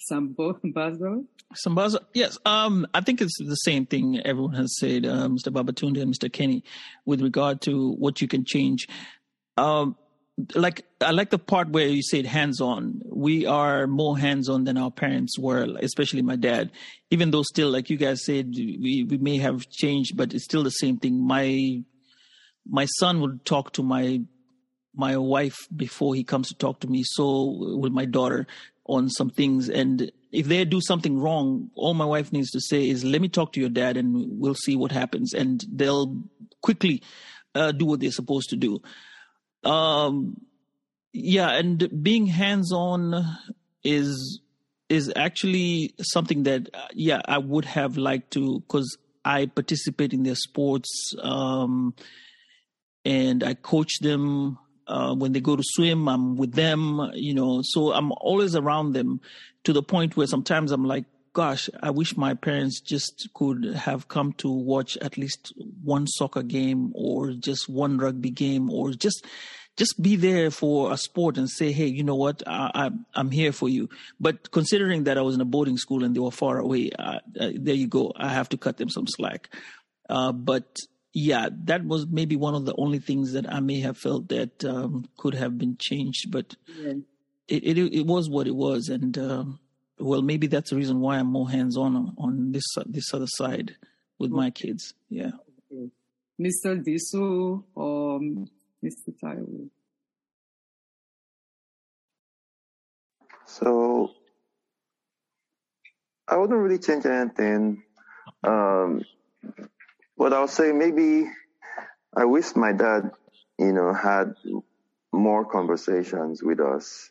Sambo Bazo? Sambaza, yes. Um, I think it's the same thing everyone has said, uh, Mr. Babatunde and Mr. Kenny, with regard to what you can change. Um, like I like the part where you said hands on. We are more hands on than our parents were, especially my dad. Even though still, like you guys said, we, we may have changed, but it's still the same thing. My my son would talk to my my wife before he comes to talk to me. So with my daughter on some things, and if they do something wrong, all my wife needs to say is, "Let me talk to your dad, and we'll see what happens." And they'll quickly uh, do what they're supposed to do. Um, yeah, and being hands on is is actually something that uh, yeah I would have liked to because I participate in their sports um, and I coach them. Uh, when they go to swim, I'm with them, you know, so I'm always around them to the point where sometimes I'm like, gosh, I wish my parents just could have come to watch at least one soccer game or just one rugby game or just just be there for a sport and say, hey, you know what, I, I, am here for you. But considering that I was in a boarding school and they were far away, uh, uh, there you go. I have to cut them some slack. Uh, but yeah, that was maybe one of the only things that I may have felt that um, could have been changed. But yeah. it, it, it was what it was, and um, well, maybe that's the reason why I'm more hands on on this this other side with my kids. Yeah. Mr. Disu, um, Mr. Taiwo? So I wouldn't really change anything. Um, but I'll say maybe I wish my dad, you know, had more conversations with us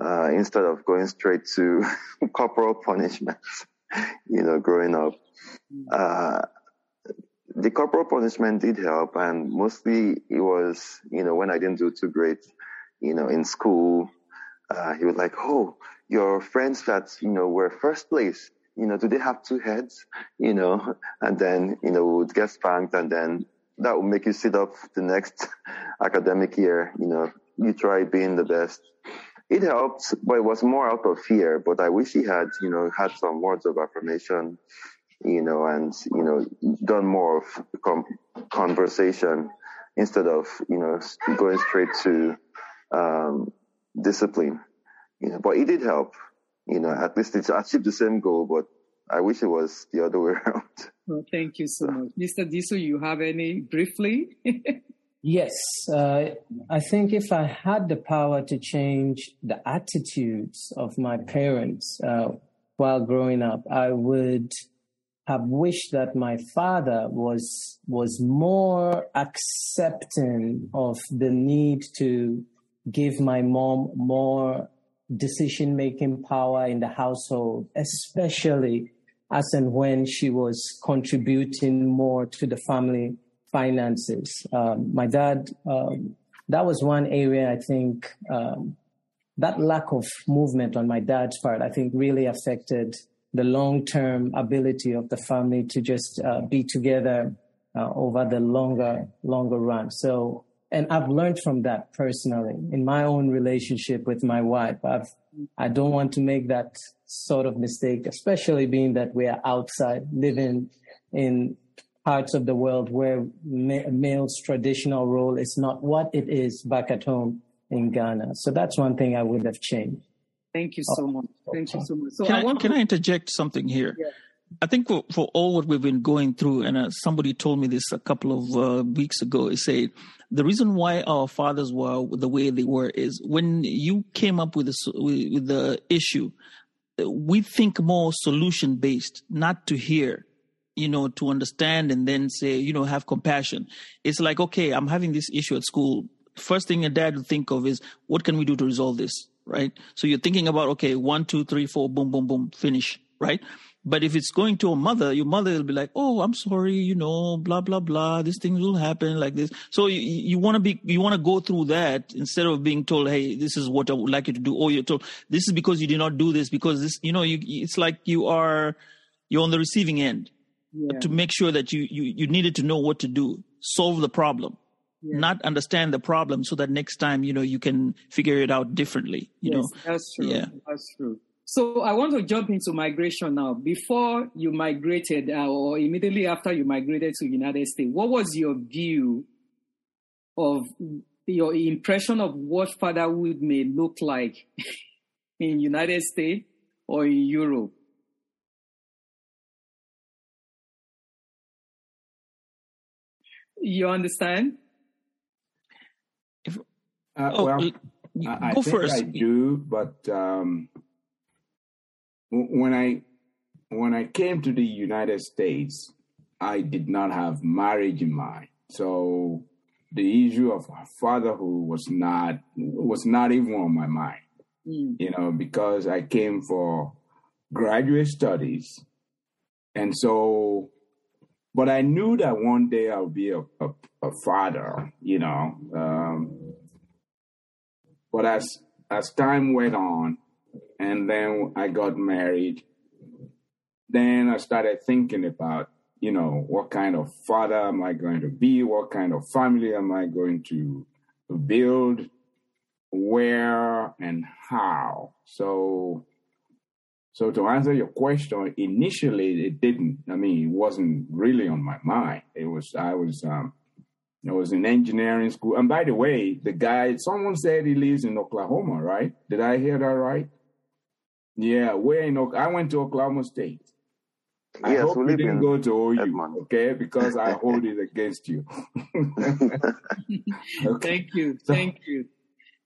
uh, instead of going straight to [laughs] corporal punishment, [laughs] you know, growing up. Uh, the corporal punishment did help, and mostly it was, you know, when I didn't do too great, you know, in school, uh, he was like, "Oh, your friends that you know were first place, you know, do they have two heads?" You know, and then you know would get spanked, and then that would make you sit up the next [laughs] academic year. You know, you try being the best. It helped, but it was more out of fear. But I wish he had, you know, had some words of affirmation you know, and, you know, done more of conversation instead of, you know, going straight to, um, discipline, you know, but it did help, you know, at least it achieved the same goal, but I wish it was the other [laughs] way around. Well, thank you so much. Mr. Disu, you have any briefly? [laughs] Yes, uh, I think if I had the power to change the attitudes of my parents uh, while growing up, I would have wished that my father was was more accepting of the need to give my mom more decision making power in the household, especially as and when she was contributing more to the family finances. Um, my dad, um, that was one area I think um, that lack of movement on my dad's part, I think really affected the long term ability of the family to just uh, be together uh, over the longer, longer run. So, and I've learned from that personally in my own relationship with my wife. I've, I don't want to make that sort of mistake, especially being that we are outside living in parts of the world where ma- male's traditional role is not what it is back at home in Ghana. So that's one thing I would have changed. Thank you so much. Thank you so much. So can I I, want can to, I interject something here? Yeah. I think for, for all what we've been going through, and uh, somebody told me this a couple of uh, weeks ago, he said, the reason why our fathers were the way they were is when you came up with, the with, with the issue, we think more solution based, not to hear, you know, to understand and then say, you know, have compassion. It's like, okay, I'm having this issue at school. First thing a dad would think of is, what can we do to resolve this? Right? So you're thinking about, okay, one, two, three, four, boom, boom, boom, finish. Right? But if it's going to a mother, your mother will be like, "Oh, I'm sorry, you know, blah blah blah. These things will happen like this." So you, you want to be, you want to go through that instead of being told, "Hey, this is what I would like you to do," or you're told, "This is because you did not do this because this," you know, you, it's like you are, you're on the receiving end yeah, to make sure that you you you needed to know what to do, solve the problem, yeah. not understand the problem, so that next time you know you can figure it out differently. You yes, know, that's true. Yeah. That's true. So I want to jump into migration now. Before you migrated, uh, or immediately after you migrated to United States, what was your view of your impression of what fatherhood may look like [laughs] in United States or in Europe? You understand? Uh, oh, well, l- you- I, I go think first. I do, but um, w- when I when I came to the United States, I did not have marriage in mind. So the issue of fatherhood was not was not even on my mind. Mm. You know, because I came for graduate studies, and so. But I knew that one day I would be a, a, a father. You know. Um, but as as time went on, and then I got married, then I started thinking about, you know, what kind of father am I going to be? What kind of family am I going to build? Where and how? So, so to answer your question, initially it didn't. I mean, it wasn't really on my mind. It was I was um, I was in engineering school. And by the way, the guy, someone said he lives in Oklahoma, right? Did I hear that right? Yeah, where in Ok- I went to Oklahoma State. I Yes, hope we you didn't go to OU, Edmond. okay? Because I hold it against you. [laughs] okay. Thank you. So- Thank you.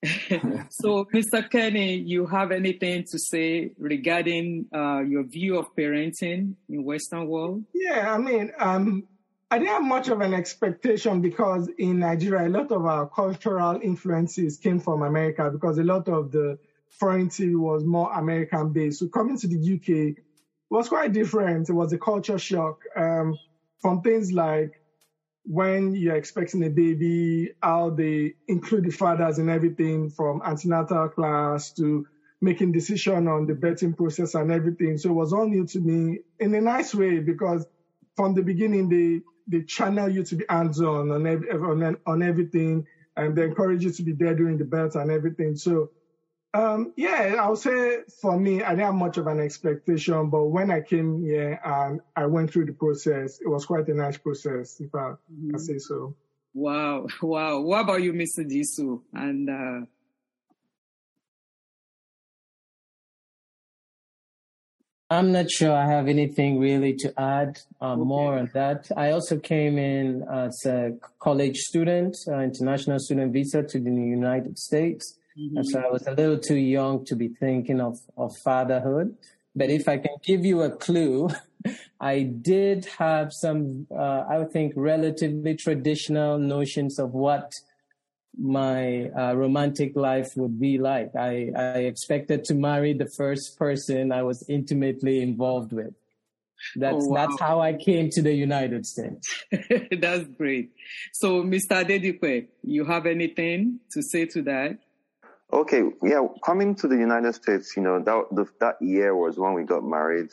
[laughs] so, Mr. Kenny, you have anything to say regarding uh, your view of parenting in Western world? Yeah, I mean, um, I didn't have much of an expectation because in Nigeria, a lot of our cultural influences came from America because a lot of the foreign TV was more American based. So coming to the UK was quite different. It was a culture shock um, from things like when you're expecting a baby, how they include the fathers in everything from antenatal class to making decision on the betting process and everything. So it was all new to me in a nice way because from the beginning they they channel you to be hands-on on on, on everything and they encourage you to be there during the birth and everything. So Um, yeah, I'll say for me, I didn't have much of an expectation, but when I came here and I went through the process, it was quite a nice process, if I can say so. Wow, [laughs] wow. What about you, Mr. Disu? And uh, I'm not sure I have anything really to add uh, more on that. I also came in as a college student, uh, international student visa to the United States. And so I was a little too young to be thinking of, of fatherhood. But if I can give you a clue, [laughs] I did have some, uh, I would think, relatively traditional notions of what my uh, romantic life would be like. I, I expected to marry the first person I was intimately involved with. That's Oh, wow. that's how I came to the United States. [laughs] that's great. So, Mr. Adedipe, you have anything to say to that? Okay, yeah, coming to the United States, you know, that the, that year was when we got married.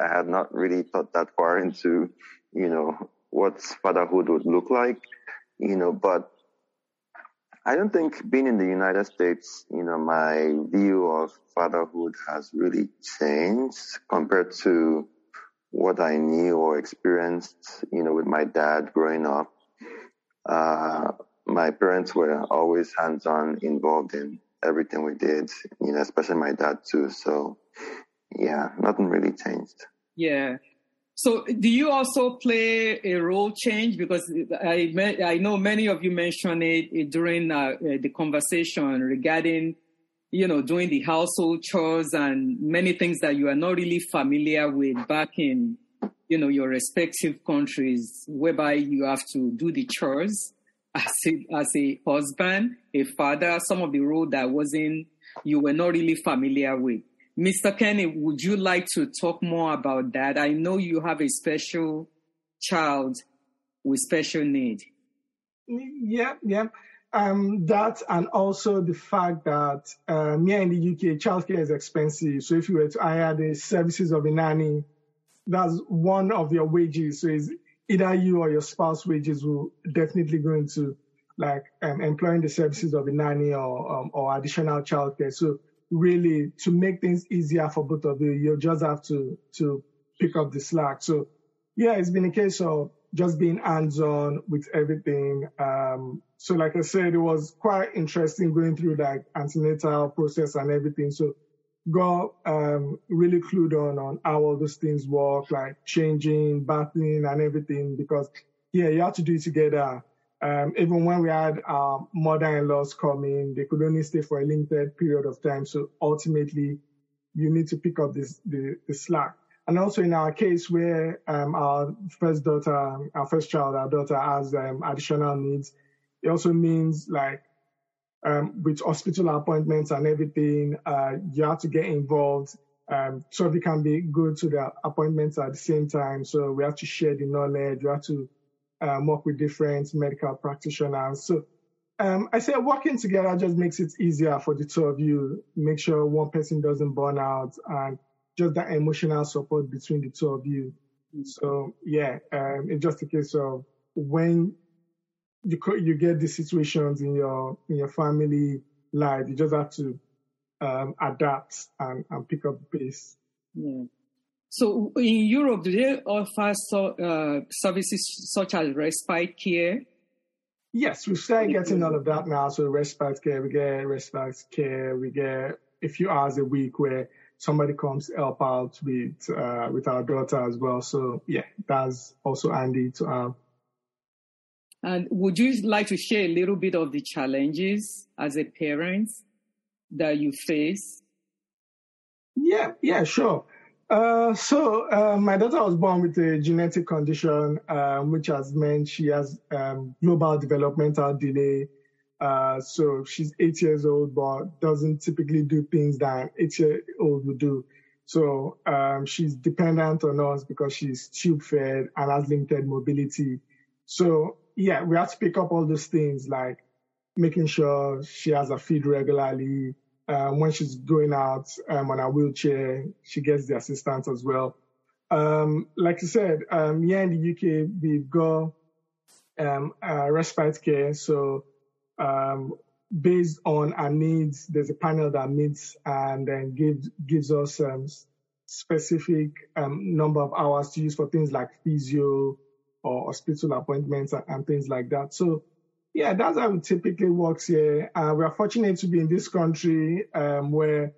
I had not really thought that far into, you know, what fatherhood would look like, you know, but I don't think being in the United States, you know, my view of fatherhood has really changed compared to what I knew or experienced, you know, with my dad growing up. Uh, my parents were always hands-on involved in everything we did, you know, especially my dad too. So yeah, nothing really changed. Yeah. So, do you also play a role change? Because I I know many of you mentioned it during uh, uh, the conversation regarding, you know, doing the household chores and many things that you are not really familiar with back in, you know, your respective countries, whereby you have to do the chores as a, as a husband, a father, some of the role that wasn't you were not really familiar with. Mr. Kenny, would you like to talk more about that? I know you have a special child with special need. Yeah, yeah. Um, that and also the fact that um, here in the UK, childcare is expensive. So if you were to hire the services of a nanny, that's one of your wages. So it's either you or your spouse wages will definitely go into like um, employing the services of a nanny or um, or additional childcare. So really, to make things easier for both of you, you just have to to pick up the slack. So yeah, it's been a case of just being hands-on with everything. Um, so like I said, it was quite interesting going through like antenatal process and everything. So got um, really clued on on how all those things work, like changing, bathing, and everything. Because yeah, you have to do it together. Um, even when we had our mother-in-laws coming, they could only stay for a limited period of time. So ultimately, you need to pick up this the, the slack. And also in our case where um, our first daughter, our first child, our daughter has um, additional needs, it also means like um, with hospital appointments and everything, uh, you have to get involved. Um, so we can be go to the appointments at the same time. So we have to share the knowledge. We have to um, work with different medical practitioners. So um, I say working together just makes it easier for the two of you. Make sure one person doesn't burn out and just that emotional support between the two of you. So yeah, um, it's just a case of when you you get these situations in your in your family life, you just have to um, adapt and, and pick up the pace. Yeah. So in Europe, do they offer so, uh, services such as respite care? Yes, we started getting all of that now. So respite care, we get respite care, we get a few hours a week where somebody comes help out with uh, with our daughter as well. So yeah, that's also handy to have. And would you like to share a little bit of the challenges as a parent that you face? Yeah, yeah, sure. Uh, so uh, my daughter was born with a genetic condition, um, which has meant she has um, global developmental delay. Uh, so she's eight years old, but doesn't typically do things that an eight-year-old would do. So um, she's dependent on us because she's tube-fed and has limited mobility. So yeah, we have to pick up all those things like making sure she has a feed regularly, um, when she's going out um, on a wheelchair, she gets the assistance as well. Um, like you said, um, here in the UK, we've got uh, respite care. So um, based on our needs, there's a panel that meets and then gives gives us um, specific um, number of hours to use for things like physio or hospital appointments and, and things like that. So, yeah, that's how it typically works here. Uh, we are fortunate to be in this country um, where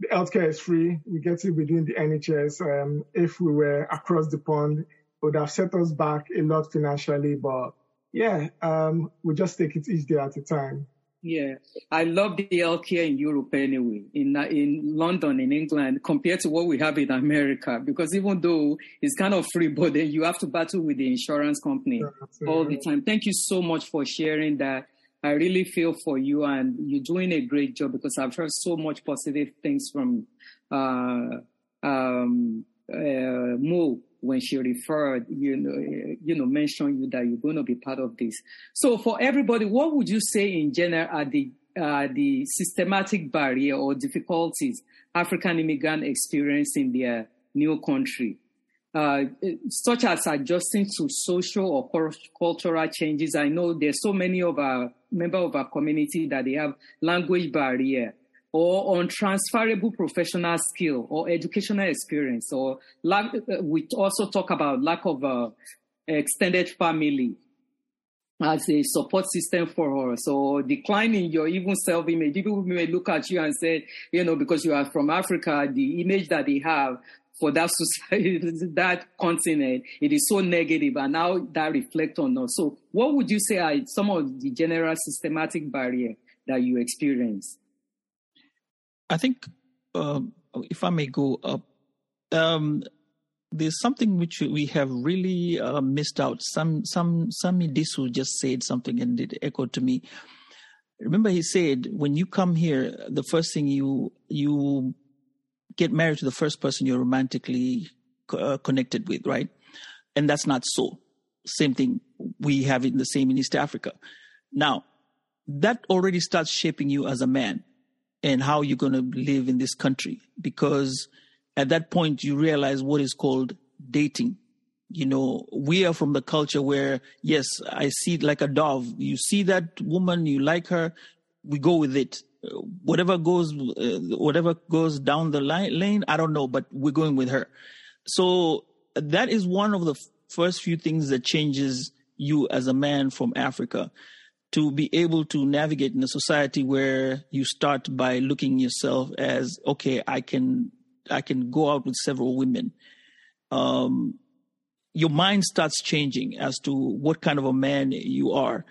the healthcare is free. We get it within the NHS. Um, if we were across the pond, it would have set us back a lot financially. But yeah, um, we just take it each day at a time. Yeah, I love the healthcare in Europe anyway, in in London, in England, compared to what we have in America. Because even though it's kind of free, [laughs] but then you have to battle with the insurance company all the time. Thank you so much for sharing that. I really feel for you, and you're doing a great job because I've heard so much positive things from uh, um, uh, Mo when she referred, you know, you know, mentioned you that you're going to be part of this. So for everybody, what would you say in general are the uh, the systematic barrier or difficulties African immigrant experience in their new country, uh, such as adjusting to social or cultural changes? I know there's so many of our members of our community that they have language barrier or untransferable professional skill or educational experience or lack, uh, we also talk about lack of uh, extended family as a support system for us So declining your even self-image. People may look at you and say, you know, because you are from Africa, the image that they have for that society, [laughs] that continent, it is so negative, and now that reflect on us. So, what would you say are some of the general systematic barrier that you experience? I think, uh, if I may go up, um, there's something which we have really uh, missed out. Some, some, Sami Disu just said something and it echoed to me. Remember, he said, when you come here, the first thing you you get married to the first person you're romantically uh, connected with, right? And that's not so. Same thing we have in the same in East Africa. Now, that already starts shaping you as a man and how you're going to live in this country. Because at that point you realize what is called dating. You know we are from the culture where yes i see it like a dove. You see that woman you like her we go with it. Whatever goes uh, whatever goes down the line, lane i don't know but we're going with her. So that is one of the first few things that changes you as a man from africa to be able to navigate in a society where you start by looking yourself as okay i can i can go out with several women. Um, your mind starts changing as to what kind of a man you are.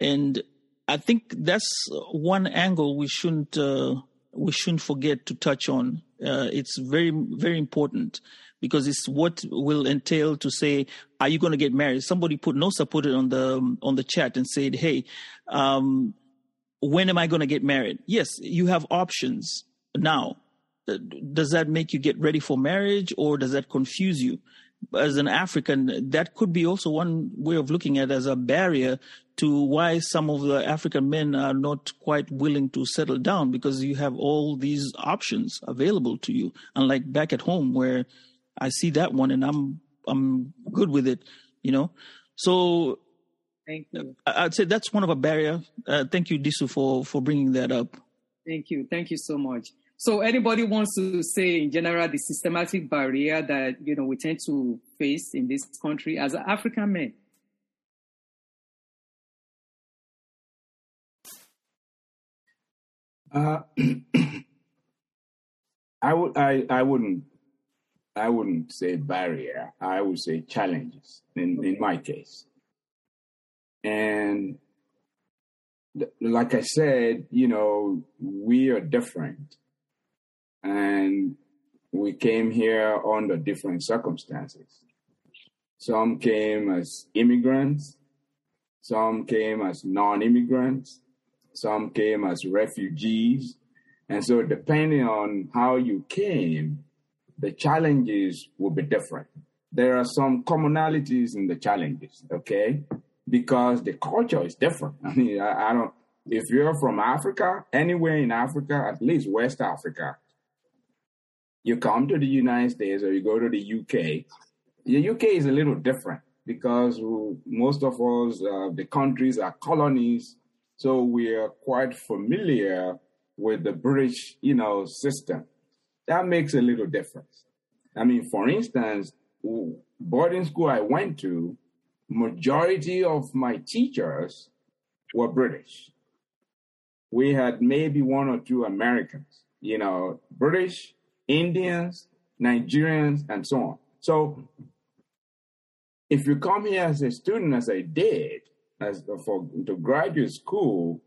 And i think that's one angle we shouldn't uh, we shouldn't forget to touch on. Uh, it's very very important because it's what will entail to say, are you going to get married? Somebody put Nosa put it on the on the chat and said, hey, um, when am I going to get married? Yes, you have options now. Does that make you get ready for marriage, or does that confuse you? As an African, that could be also one way of looking at as a barrier to why some of the African men are not quite willing to settle down because you have all these options available to you. Unlike back at home where I see that one and I'm I'm good with it, you know. So thank you. I'd say that's one of a barrier. Uh, thank you, Disu, for for bringing that up. Thank you, thank you so much. So anybody wants to say in general the systematic barrier that you know we tend to face in this country as African men? Uh, [clears throat] I would I, I wouldn't I wouldn't say barrier, I would say challenges in, in my case. And like I said, you know, we are different. And we came here under different circumstances. Some came as immigrants, some came as non immigrants, some came as refugees. And so, depending on how you came, the challenges will be different. There are some commonalities in the challenges, okay? Because the culture is different. [laughs] I mean, I, I don't, if you're from Africa, anywhere in Africa, at least West Africa, you come to the United States or you go to the UK, the UK is a little different because most of us, uh, the countries are colonies So we are quite familiar with the British, you know, system. That makes a little difference. I mean, for instance, boarding school I went to, majority of my teachers were British. We had maybe one or two Americans, you know, British, Indians, Nigerians, and so on. So if you come here as a student, as I did, as for to graduate school,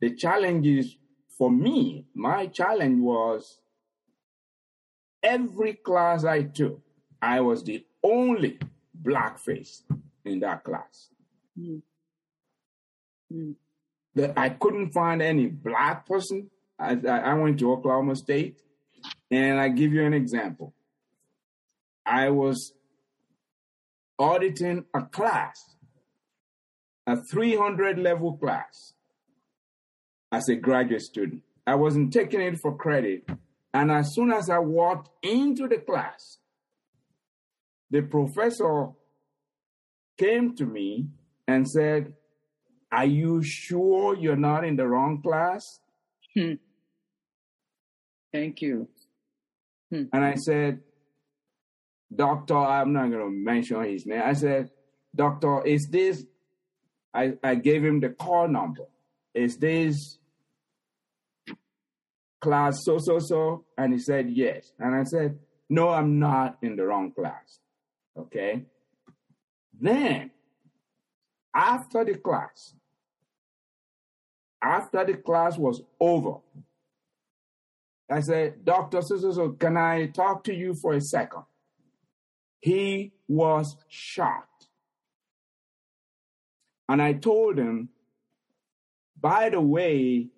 the challenge is for me, my challenge was every class I took, I was the only black face in that class. Mm. Mm. That I couldn't find any black person. I, I went to Oklahoma State, and I give you an example. I was auditing a class, a 300 level class, as a graduate student. I wasn't taking it for credit. And as soon as I walked into the class, the professor came to me and said, Are you sure you're not in the wrong class? Hmm. Thank you. Hmm. And I said, Doctor, I'm not going to mention his name. I said, Doctor, is this? I, I gave him the call number. Is this class so, so, so? And he said, Yes. And I said, No, I'm not in the wrong class. Okay. Then, after the class, after the class was over, I said, Dr. So, so, so, can I talk to you for a second? He was shocked. And I told him, by the way,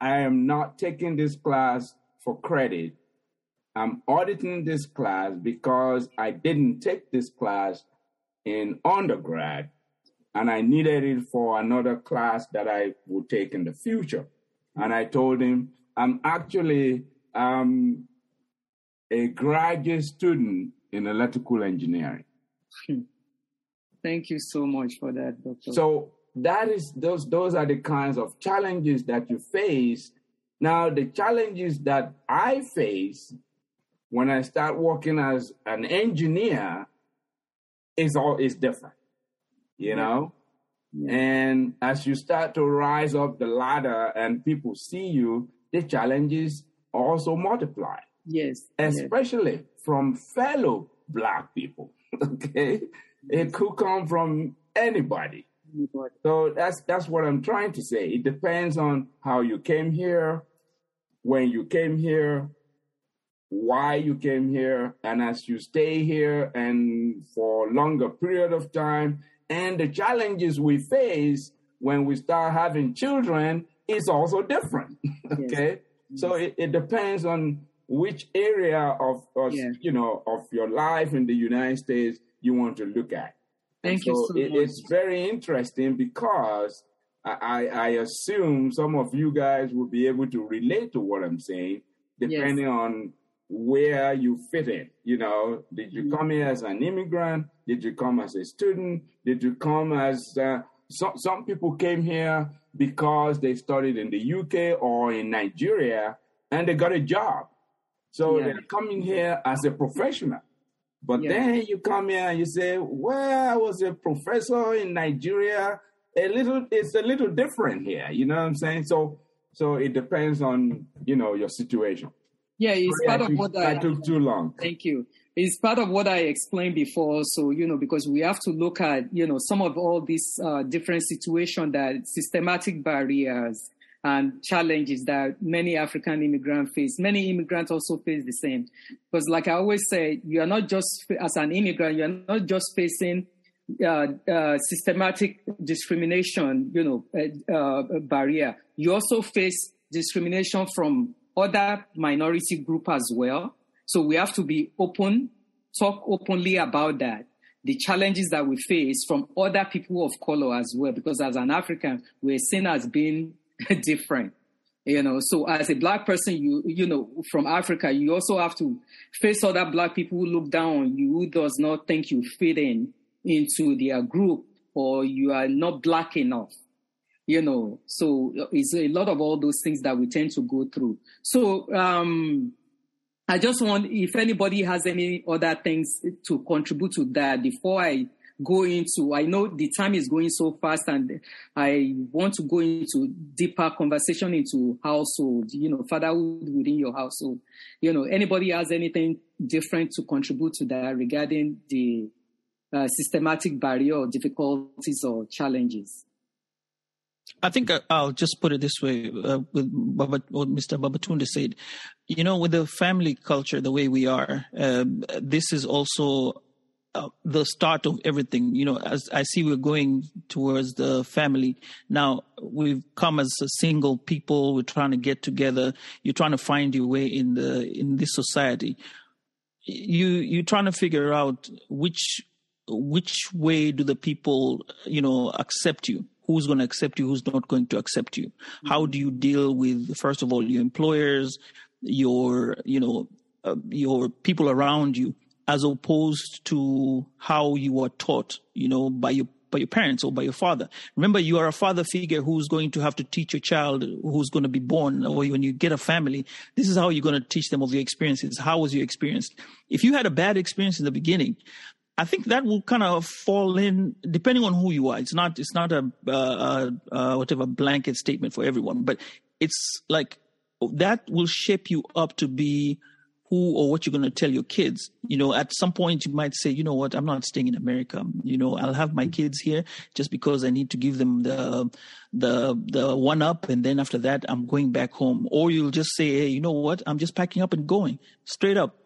I am not taking this class for credit. I'm auditing this class because I didn't take this class in undergrad and I needed it for another class that I would take in the future. And I told him, I'm actually um, a graduate student in electrical engineering. Thank you so much for that, Doctor. So that is those those are the kinds of challenges that you face. Now, the challenges that I face when I start working as an engineer is all is different, you know. Yeah. And as you start to rise up the ladder and people see you, the challenges also multiply. Yes. Especially yes. from fellow black people. [laughs] okay. It could come from anybody. So that's that's what I'm trying to say. It depends on how you came here, when you came here, why you came here, and as you stay here and for a longer period of time, and the challenges we face when we start having children is also different. [laughs] okay. Yes. So mm-hmm. it, it depends on which area of, of yeah. you know of your life in the United States you want to look at. Thank so you so it, It's very interesting because I, I assume some of you guys will be able to relate to what I'm saying, depending yes. on where you fit in. You know, did you mm-hmm. come here as an immigrant? Did you come as a student? Did you come as uh, some some people came here because they studied in the UK or in Nigeria and they got a job. So yeah. they're coming here as a professional. But yeah. then you come here and you say, Well, I was a professor in Nigeria. A little it's a little different here, you know what I'm saying? So so it depends on, you know, your situation. Yeah, it's Sorry, part I of took, what I, I took too long. Thank you. It's part of what I explained before. So, you know, because we have to look at, you know, some of all these uh, different situations that systematic barriers and challenges that many African immigrants face. Many immigrants also face the same. Because like I always say, you are not just, as an immigrant, you are not just facing uh, uh, systematic discrimination, you know, uh, uh barrier. You also face discrimination from other minority group as well. So we have to be open, talk openly about that. The challenges that we face from other people of color as well, because as an African, we're seen as being [laughs] different. You know, so as a black person, you you know, from Africa, you also have to face other black people who look down on you, who does not think you fit in into their group or you are not black enough you know, so it's a lot of all those things that we tend to go through. So, um, I just want, if anybody has any other things to contribute to that before I go into, I know the time is going so fast and I want to go into deeper conversation into household, you know, fatherhood within your household. You know, anybody has anything different to contribute to that regarding the uh, systematic barrier or difficulties or challenges? I think uh, I'll just put it this way uh, with Baba, what Mr. Babatunde said. You know, with the family culture, the way we are, uh, this is also uh, the start of everything. You know, as I see we're going towards the family now, we've come as a single people. We're trying to get together. You're trying to find your way in the in this society. You you're trying to figure out which which way do the people you know accept you who's going to accept you, who's not going to accept you. How do you deal with, first of all, your employers, your, you know, uh, your people around you, as opposed to how you are taught, you know, by your by your parents or by your father. Remember, you are a father figure who's going to have to teach your child who's going to be born, or when you get a family, this is how you're going to teach them of your experiences. How was your experience? If you had a bad experience in the beginning, I think that will kind of fall in depending on who you are. It's not it's not a uh, uh, whatever blanket statement for everyone, but it's like that will shape you up to be who or what you're going to tell your kids. You know, at some point you might say, you know what, I'm not staying in America. You know, I'll have my kids here just because I need to give them the the the one up, and then after that I'm going back home. Or you'll just say, hey, you know what, I'm just packing up and going straight up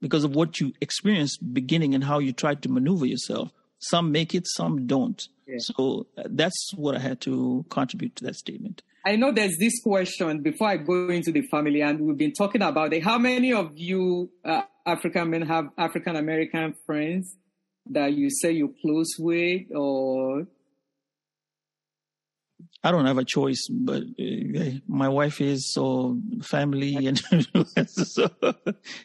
because of what you experienced beginning and how you tried to maneuver yourself. Some make it, some don't. Yeah. So uh, that's what I had to contribute to that statement. I know there's this question before I go into the family, and we've been talking about it. How many of you uh, African men have African American friends that you say you're close with, or I don't have a choice, but uh, my wife is so family, and [laughs] so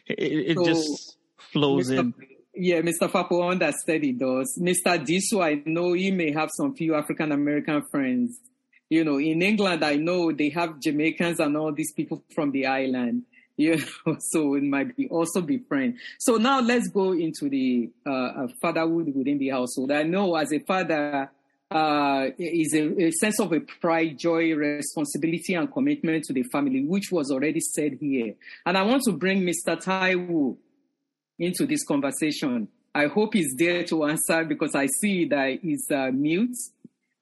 it, it so, just flows Mr. in. Yeah, Mr. Fapo understand it does. Mr. Disu, I know he may have some few African American friends. You know, in England, I know they have Jamaicans and all these people from the island. [laughs] You know, so it might be also be friends. So now let's go into the uh, uh fatherhood within the household. I know as a father, uh, is a, a, sense of a pride, joy, responsibility, and commitment to the family, which was already said here. And I want to bring Mr. Taiwo into this conversation. I hope he's there to answer because I see that he's uh, mute.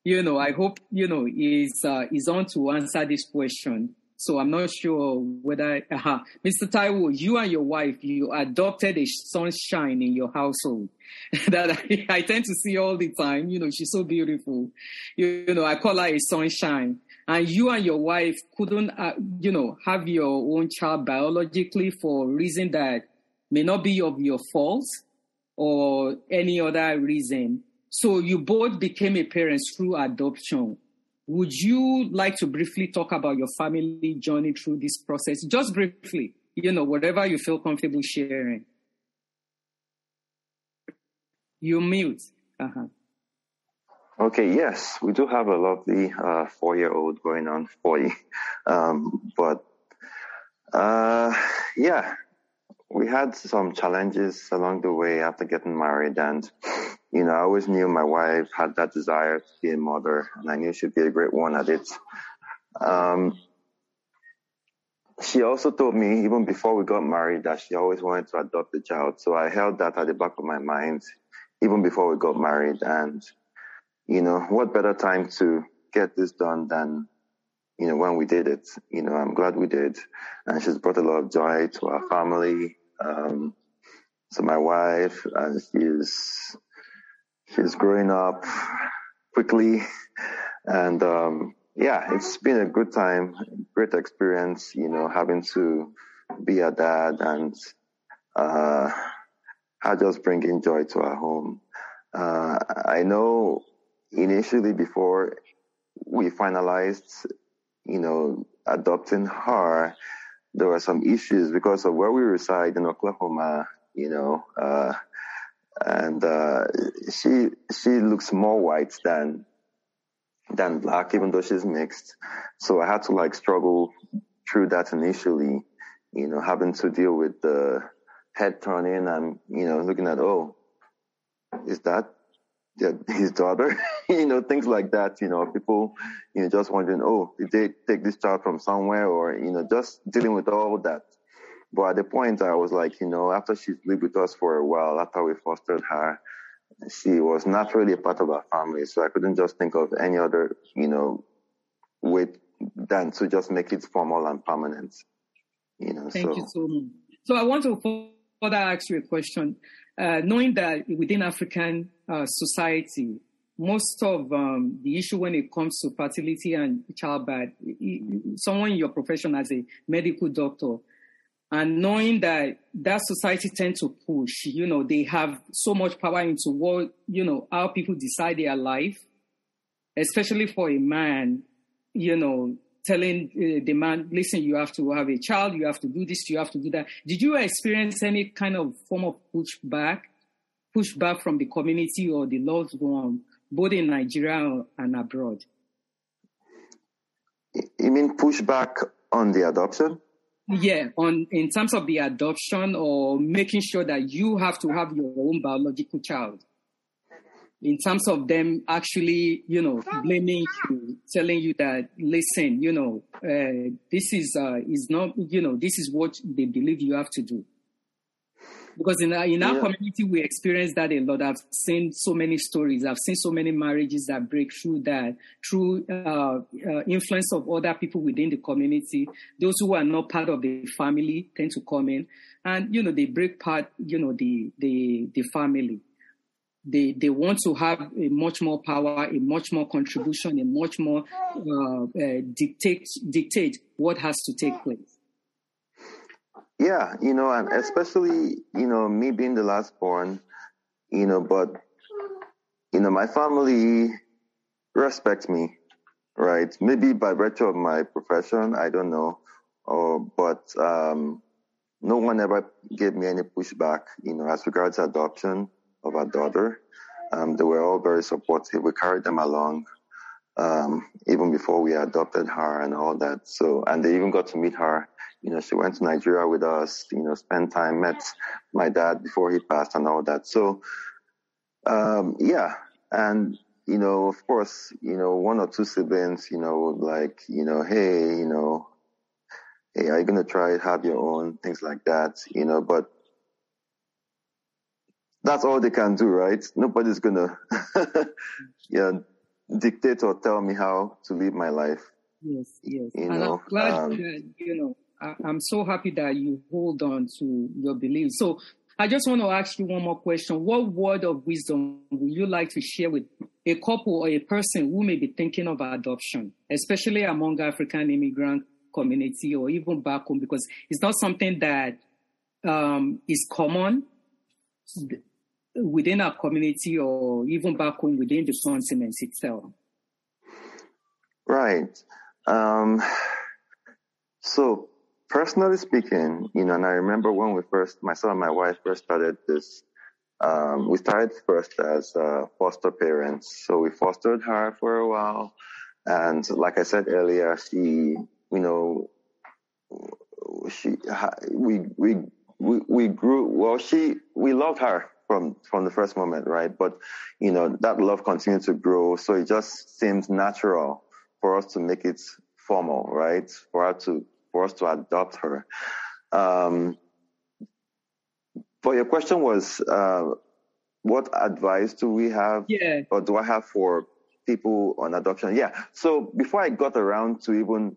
You know, I hope, you know, he's, uh, he's on to answer this question. So I'm not sure whether, uh, Mr. Taiwo, you and your wife, you adopted a sunshine in your household [laughs] that I, I, tend to see all the time. You know, she's so beautiful. You, you, know, I call her a sunshine. And you and your wife couldn't, uh, you know, have your own child biologically for a reason that may not be of your fault or any other reason. So you both became a parents through adoption. Would you like to briefly talk about your family journey through this process? Just briefly, you know, whatever you feel comfortable sharing. You mute. Uh-huh. Okay, yes, we do have a lovely uh, four-year-old going on 40. Um, but uh, yeah, we had some challenges along the way after getting married and you know, I always knew my wife had that desire to be a mother, and I knew she'd be a great one at it. Um, she also told me, even before we got married, that she always wanted to adopt a child. So I held that at the back of my mind, even before we got married. And, you know, what better time to get this done than, you know, when we did it? You know, I'm glad we did. And she's brought a lot of joy to our family. Um, so my wife, and she's she's growing up quickly, and um, yeah, it's been a good time, great experience. You know, having to be a dad and uh, how just bringing joy to our home. Uh, I know initially before we finalized, you know, adopting her, there were some issues because of where we reside in Oklahoma. You know, uh, and uh, she she looks more white than than black, even though she's mixed. So I had to like struggle through that initially, you know, having to deal with the head turning and, you know, looking at, oh, is that his daughter? [laughs] you know, things like that, you know, people, you know, just wondering, oh, did they take this child from somewhere or, you know, just dealing with all that. But at the point I was like, you know, after she lived with us for a while, after we fostered her, she was naturally a part of our family. So I couldn't just think of any other, you know, way than to just make it formal and permanent. You know, Thank so you so much. So I want to further ask you a question. Uh, knowing that within African uh, society, most of um, the issue when it comes to fertility and childbirth, someone in your profession as a medical doctor, and knowing that that society tends to push, you know, they have so much power into what, you know, how people decide their life, especially for a man, you know, telling uh, the man, listen, you have to have a child, you have to do this, you have to do that. Did you experience any kind of form of pushback, pushback from the community or the loved one, both in Nigeria and abroad? you mean pushback on the adoption? Yeah, on in terms of the adoption or making sure that you have to have your own biological child. In terms of them actually, you know, blaming you, telling you that, listen, you know, uh, this is uh, is not, you know, this is what they believe you have to do. Because in our, in our Yeah. community, we experience that a lot. I've seen so many stories. I've seen so many marriages that break through that, through uh, uh, influence of other people within the community. Those who are not part of the family tend to come in, and you know they break part. You know the the the family. They they want to have a much more power, a much more contribution, a much more uh, uh, dictate dictate what has to take place. Yeah, you know, and especially, you know, me being the last born, you know, but, you know, my family respects me, right? Maybe by virtue of my profession, I don't know, or, but, um, no one ever gave me any pushback, you know, as regards adoption of our daughter. Um, they were all very supportive. We carried them along, um, even before we adopted her and all that. So, and they even got to meet her. You know, she went to Nigeria with us, you know, spent time, met my dad before he passed and all that. So, um, yeah. And, you know, of course, you know, one or two siblings, you know, like, you know, hey, you know, hey, are you going to try it? Have your own things like that, you know, but that's all they can do, right? Nobody's going to, you know, dictate or tell me how to live my life. Yes, yes. You and know, I'm glad um, that, you know, I'm so happy that you hold on to your beliefs. So I just want to ask you one more question. What word of wisdom would you like to share with a couple or a person who may be thinking of adoption, especially among African immigrant community or even back home, because it's not something that um, is common within our community or even back home within the continent itself. Right. Um, so personally speaking, you know, and I remember when we first, myself and my wife first started this, um, we started first as uh, foster parents. So we fostered her for a while. And like I said earlier, she, you know, she, we, we, we, we grew, well, she, we loved her from, from the first moment, right? But, you know, that love continued to grow. So it just seems natural for us to make it formal, right? For her to, for us to adopt her. Um, but your question was, uh, what advice do we have? Yeah. Or do I have for people on adoption? Yeah. So before I got around to even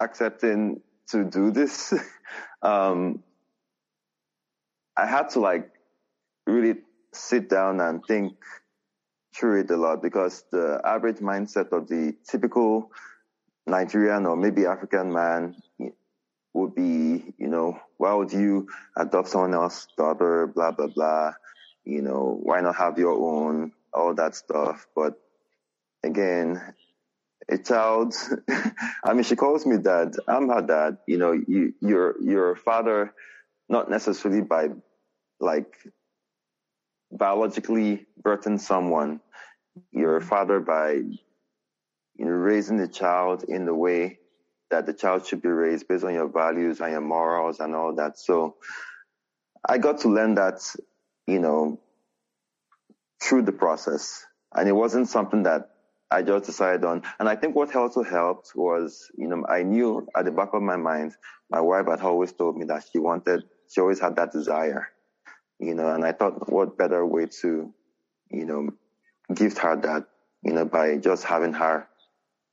accepting to do this, [laughs] um, I had to like really sit down and think through it a lot because the average mindset of the typical Nigerian or maybe African man would be, you know, why would you adopt someone else's daughter, blah, blah, blah. You know, why not have your own, all that stuff. But again, a child, [laughs] I mean, she calls me dad. I'm her dad. You know, you, you're, you're a father, not necessarily by like biologically birthing someone. You're a father by you know, raising the child in the way that the child should be raised based on your values and your morals and all that. So I got to learn that, you know, through the process. And it wasn't something that I just decided on. And I think what also helped was, you know, I knew at the back of my mind, my wife had always told me that she wanted, she always had that desire, you know, and I thought what better way to, you know, gift her that, you know, by just having her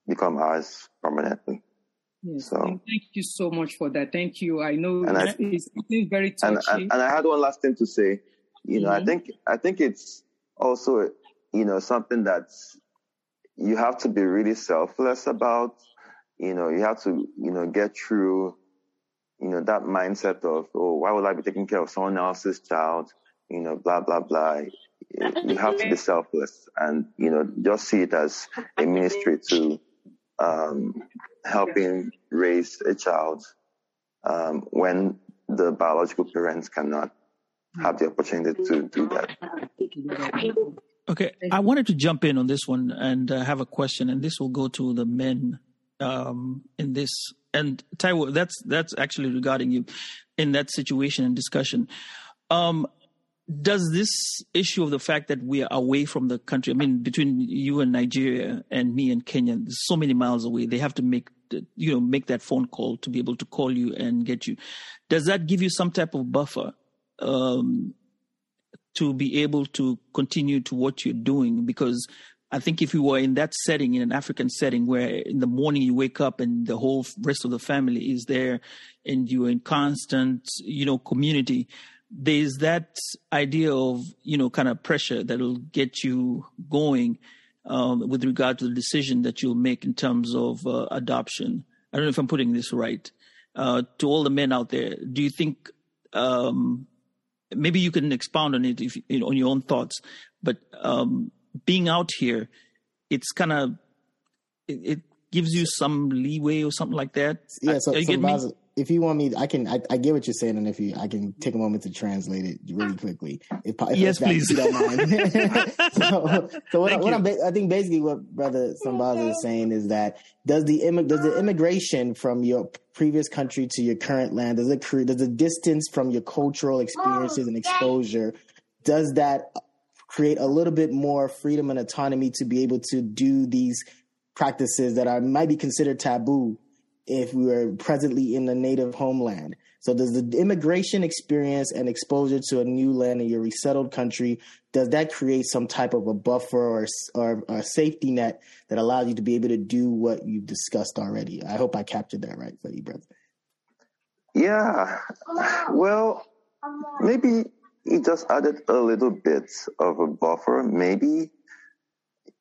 become ours permanently. Yes, So- and thank you so much for that. Thank you. I know And I- it's, very and, touchy. and and I had one last thing to say. You know, I Mhm. think I think it's also you know something that you have to be really selfless about. You know, you have to you know get through you know that mindset of oh why would I be taking care of someone else's child? You know, blah blah blah. You have to be selfless and you know just see it as a ministry to um, helping raise a child um, when the biological parents cannot have the opportunity to do that. Okay, I wanted to jump in on this one and uh, have a question, and this will go to the men um, in this. And Taiwo, that's that's actually regarding you in that situation and discussion. Um, does this issue of the fact that we are away from the country, I mean, between you and Nigeria and me and Kenya, so many miles away. They have to make you know make that phone call to be able to call you and get you. Does that give you some type of buffer? Um, to be able to continue to what you're doing because I think if you were in that setting, in an African setting, where in the morning you wake up and the whole rest of the family is there, and you're in constant, you know, community, there's that idea of you know kind of pressure that'll get you going um, with regard to the decision that you'll make in terms of uh, adoption. I don't know if I'm putting this right. Uh, to all the men out there, do you think um, maybe you can expound on it if you know, on your own thoughts but um being out here it's kind of it, it gives you some leeway or something like that Yeah, so, Are you so getting me? If you want me, I can. I, I get what you're saying, and if you, I can take a moment to translate it really quickly. If, if Yes, that- please. If you don't mind. [laughs] [laughs] so, so what, what I'm, I think basically what Brother Sambaza is saying is that does the does the immigration from your previous country to your current land does it create does the distance from your cultural experiences and exposure does that create a little bit more freedom and autonomy to be able to do these practices that are might be considered taboo if we were presently in the native homeland. So does the immigration experience and exposure to a new land in your resettled country does that create some type of a buffer or or a safety net that allows you to be able to do what you've discussed already? I hope I captured that right for you, brother. Yeah. Well, maybe it just added a little bit of a buffer. Maybe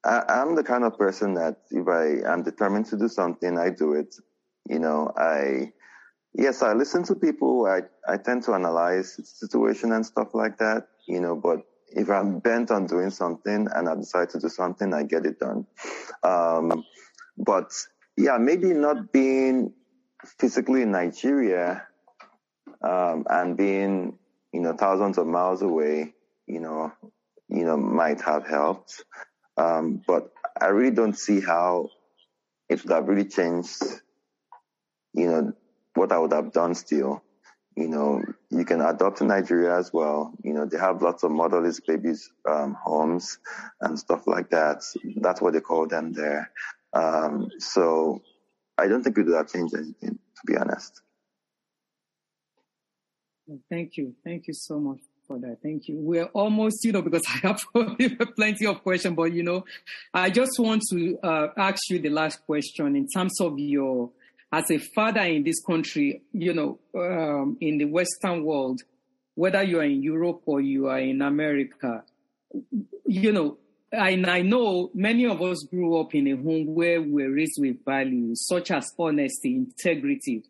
I, I'm the kind of person that if I am determined to do something, I do it. You know, I yes, I listen to people. I I tend to analyze the situation and stuff like that. You know, but if I'm bent on doing something and I decide to do something, I get it done. Um, but yeah, maybe not being physically in Nigeria um, and being you know thousands of miles away, you know, you know might have helped. Um, but I really don't see how it would have really changed, you know, what I would have done still. You know, you can adopt in Nigeria as well. You know, they have lots of motherless babies um, homes and stuff like that. That's what they call them there. Um, so I don't think it would have changed anything, to be honest. Thank you. Thank you so much for that. Thank you. We're almost, you know, because [laughs] I have plenty of questions, but you know, I just want to uh, ask you the last question in terms of your, as a father in this country, you know, um, in the Western world, whether you are in Europe or you are in America, you know, and I know many of us grew up in a home where we were raised with values such as honesty, integrity,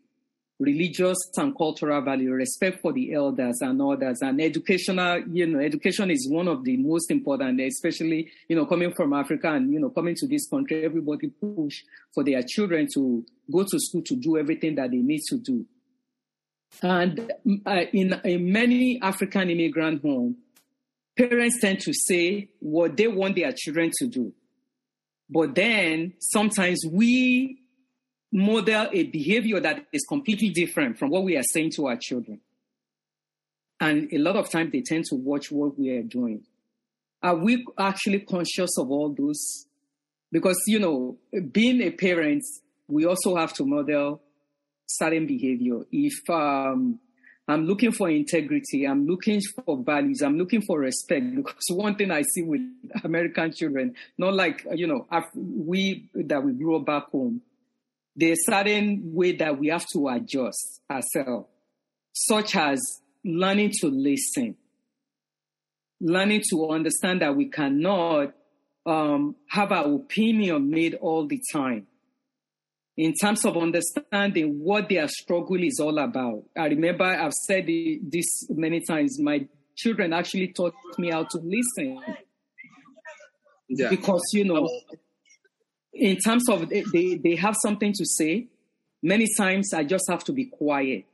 religious and cultural value, respect for the elders and others, and educational, you know, education is one of the most important, especially, you know, coming from Africa and, you know, coming to this country, everybody push for their children to go to school to do everything that they need to do. And uh, in, in many African immigrant homes, parents tend to say what they want their children to do. But then sometimes we model a behavior that is completely different from what we are saying to our children. And a lot of times they tend to watch what we are doing. Are we actually conscious of all those? Because, you know, being a parent, we also have to model certain behavior. If um, I'm looking for integrity, I'm looking for values, I'm looking for respect. Because one thing I see with American children, not like, you know, we that we grew up back home, there's certain way that we have to adjust ourselves, such as learning to listen, learning to understand that we cannot um, have our opinion made all the time in terms of understanding what their struggle is all about. I remember I've said this many times. My children actually taught me how to listen. Yeah. Because, you know, in terms of they, they have something to say, many times I just have to be quiet.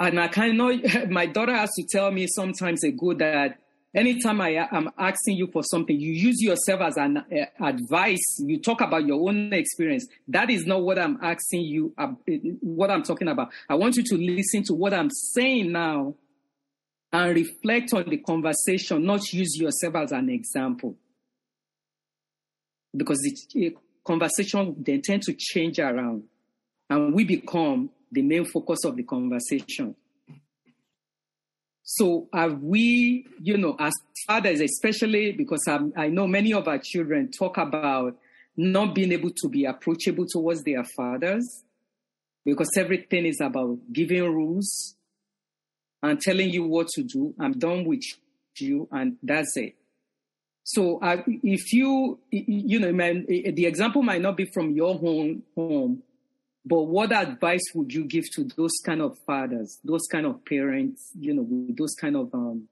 And I kind cannot, [laughs] my daughter has to tell me sometimes ago that anytime I am asking you for something, you use yourself as an uh, advice. You talk about your own experience. That is not what I'm asking you, uh, what I'm talking about. I want you to listen to what I'm saying now and reflect on the conversation, not use yourself as an example because the conversation they tend to change around and we become the main focus of the conversation. So have we, you know, as fathers, especially because I'm, i know many of our children talk about not being able to be approachable towards their fathers because everything is about giving rules and telling you what to do. I'm done with you and that's it. So uh, if you, you know, man, the example might not be from your home, home, but what advice would you give to those kind of fathers, those kind of parents, you know, those kind of um,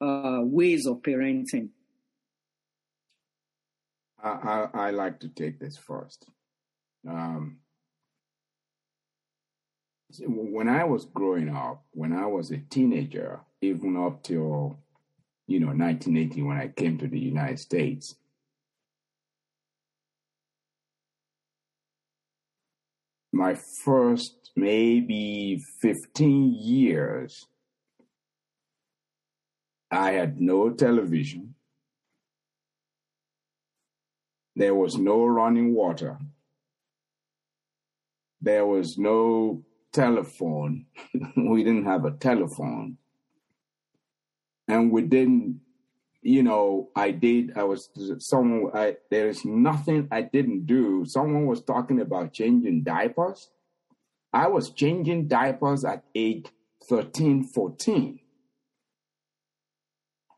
uh, ways of parenting? I, I, I, like to take this first. Um, when I was growing up, when I was a teenager, even up till you know, 1980 when I came to the United States. My first maybe 15 years, I had no television. There was no running water. There was no telephone. [laughs] we didn't have a telephone and within you know i did i was someone i there's nothing i didn't do. Someone was talking about changing diapers. I was changing diapers at age 13 14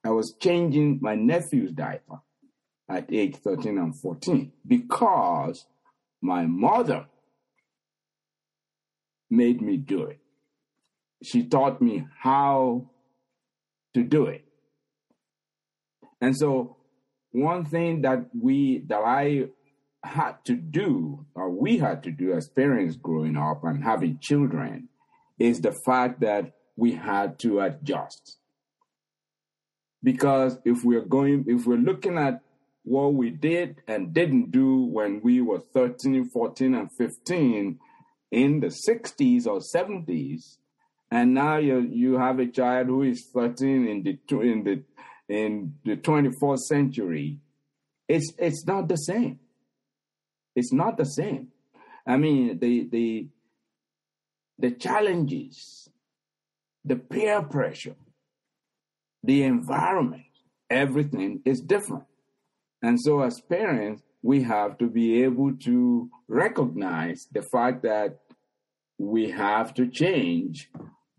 i was changing my nephew's diaper at age 13 and 14 because my mother made me do it. She taught me how to do it. And so one thing that we that I had to do or we had to do as parents growing up and having children is the fact that we had to adjust. Because if we're going if we're looking at what we did and didn't do when we were 13, 14 and 15 in the 60s or 70s, and now you you have a child who is 13 in the in the in the 24th century. It's it's not the same. It's not the same. I mean the the the challenges the peer pressure the environment everything is different. And so as parents we have to be able to recognize the fact that we have to change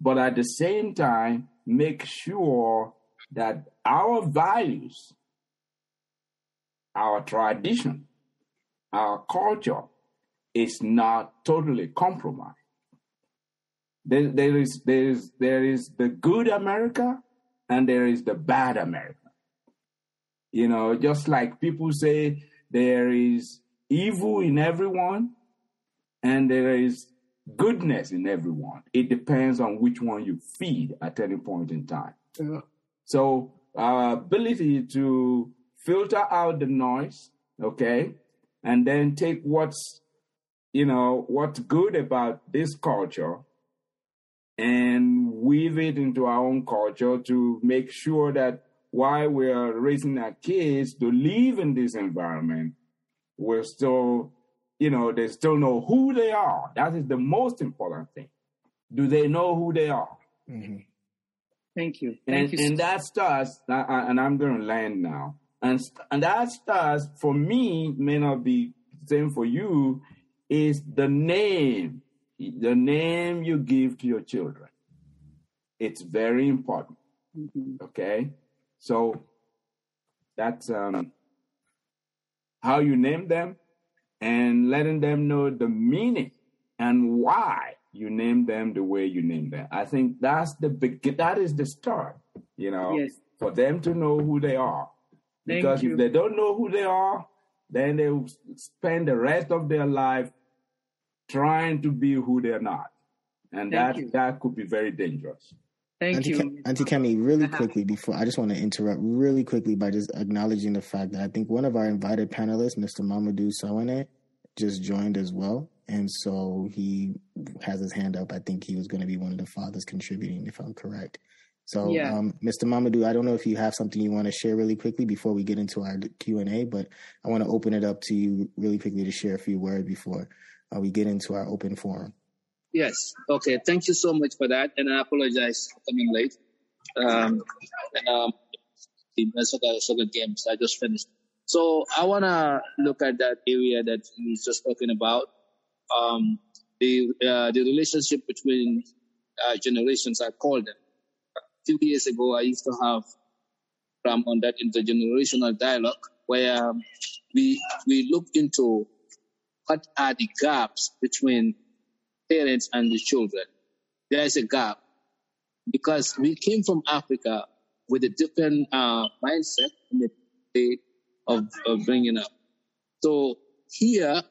but at the same time, make sure that our values, our tradition, our culture is not totally compromised. There, there, is, there, is, there is the good America and there is the bad America. You know, just like people say there is evil in everyone and there is goodness in everyone. It depends on which one you feed at any point in time. Yeah. So our ability to filter out the noise, okay, and then take what's you know what's good about this culture and weave it into our own culture to make sure that while we're raising our kids to live in this environment, we're still, you know, they still know who they are. That is the most important thing. Do they know who they are? Thank you. And, you. and that starts, and I'm going to land now. And, and that starts, for me, may not be the same for you, is the name, the name you give to your children. It's very important. Okay? So that's um, how you name them and letting them know the meaning and why you name them the way you name them. I think that's the big, that is the start, you know, Yes. for them to know who they are. Because if they don't know who they are, then they will spend the rest of their life trying to be who they're not. And Thank that, you. that could be very dangerous. Thank Auntie, you. Ke- Auntie Kemi, really Uh-huh. quickly before I just want to interrupt really quickly by just acknowledging the fact that I think one of our invited panelists, Mr. Mamadou Sawane, just joined as well. And so he has his hand up. I think he was going to be one of the fathers contributing, if I'm correct. So, Yeah. um, Mr. Mamadou, I don't know if you have something you want to share really quickly before we get into our Q and A, but I want to open it up to you really quickly to share a few words before uh, we get into our open forum. Yes. Okay. Thank you so much for that, and I apologize for coming late. Um, and um, the soccer, soccer games I just finished. So I wanna look at that area that he was just talking about. Um, the uh, the relationship between uh, generations. I call them. A few years ago, I used to have program on that intergenerational dialogue where um, we we looked into what are the gaps between parents and the children. There is a gap because we came from Africa with a different uh, mindset and the of, of bringing up. So here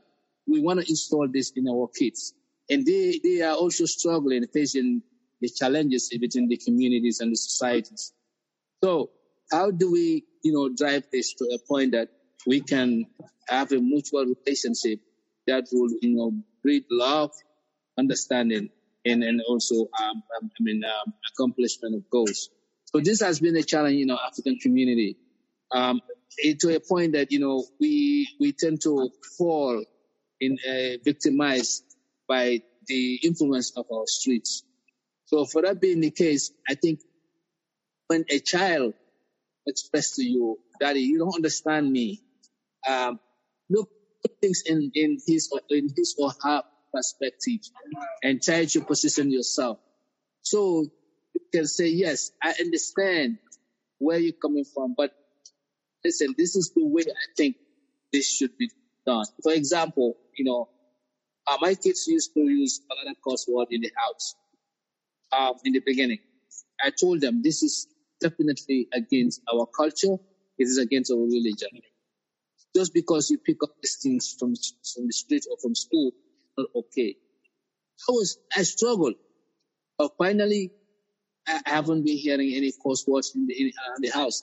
we want to install this in our kids, and they they are also struggling facing the challenges within the communities and the societies. So how do we, you know, drive this to a point that we can have a mutual relationship that will, you know, breed love, understanding, and and also, um, um, I mean, um, accomplishment of goals. So this has been a challenge in our African community, um, to a point that you know we we tend to fall in uh, victimized by the influence of our streets. So for that being the case, I think when a child expresses to you, Daddy, you don't understand me. Um, look things in, in his or in his or her perspective and try to position yourself. So you can say, Yes, I understand where you're coming from, but listen, this is the way I think this should be done. For example, you know, uh, my kids used to use a lot of curse word in the house um, in the beginning. I told them this is definitely against our culture. It is against our religion. Just because you pick up these things from from the street or from school, not okay. I was I struggled, but finally, I haven't been hearing any curse words in the in, uh, the house.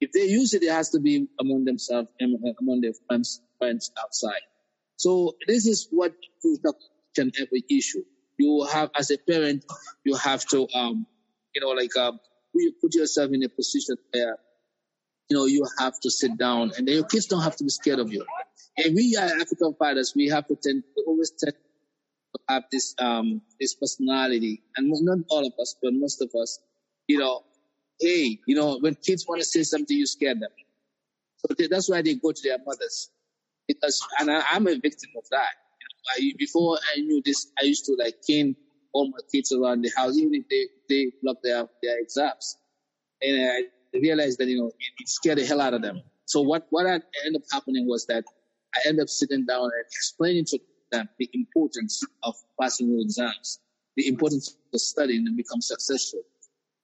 If they use it, it has to be among themselves and among their friends friends outside. So this is what the can every issue. You have as a parent, you have to um, you know, like um, you put yourself in a position where you know you have to sit down, and then your kids don't have to be scared of you. And we are African fathers, we have to tend to always tend to have this um this personality, and not all of us, but most of us, you know, hey, you know, when kids want to say something, you scare them. So they, that's why they go to their mothers. Because, and I, I'm a victim of that. You know, I, before I knew this, I used to like cane all my kids around the house, even if they, they block their, their exams. And I realized that, you know, it, it scared the hell out of them. So what, what ended up happening was that I end up sitting down and explaining to them the importance of passing your exams, the importance of studying and become successful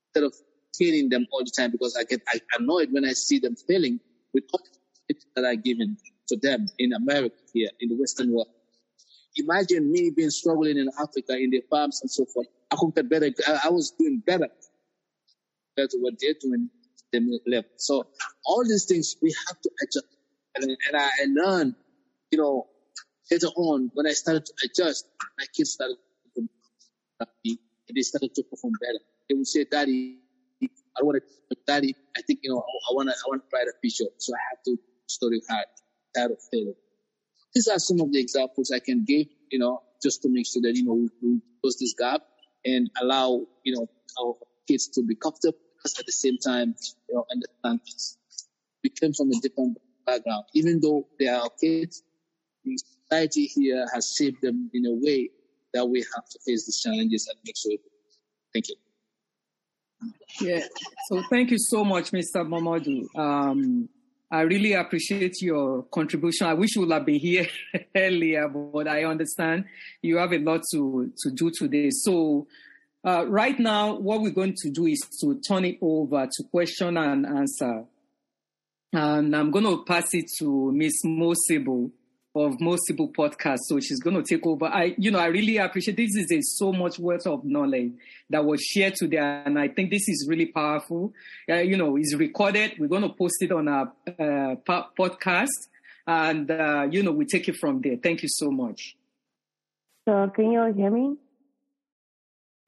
instead of caning them all the time because I get I annoyed when I see them failing with all the tips that I given to them in America here in the Western world. Imagine me being struggling in Africa in the farms and so forth. I could get better. I, was doing better compared to what they're doing them left. So all these things we have to adjust And, and I, learned, you know, later on when I started to adjust, my kids started to and they started to perform better. They would say, Daddy, I want to, Daddy, I think, you know, I want to, I want to write a picture. So I have to study hard, hard of failure. These are some of the examples I can give, you know, just to make sure that, you know, we, we close this gap and allow, you know, our kids to be comfortable because at the same time, you know, understand. We came from a different background. Even though they are kids, the society here has shaped them in a way that we have to face these challenges and make sure. Thank you. Yeah. So thank you so much, Mr. Mamadou. Um, I really appreciate your contribution. I wish you would have been here [laughs] earlier, but I understand you have a lot to, to do today. So uh, right now, what we're going to do is to turn it over to question and answer. And I'm going to pass it to Miss Mosibo of Mosibo podcast. So she's going to take over. I, you know, I really appreciate this is a so much worth of knowledge that was shared today. And I think this is really powerful. Uh, you know, it's recorded. We're going to post it on our uh, podcast and, uh, you know, we take it from there. Thank you so much. So can you all hear me?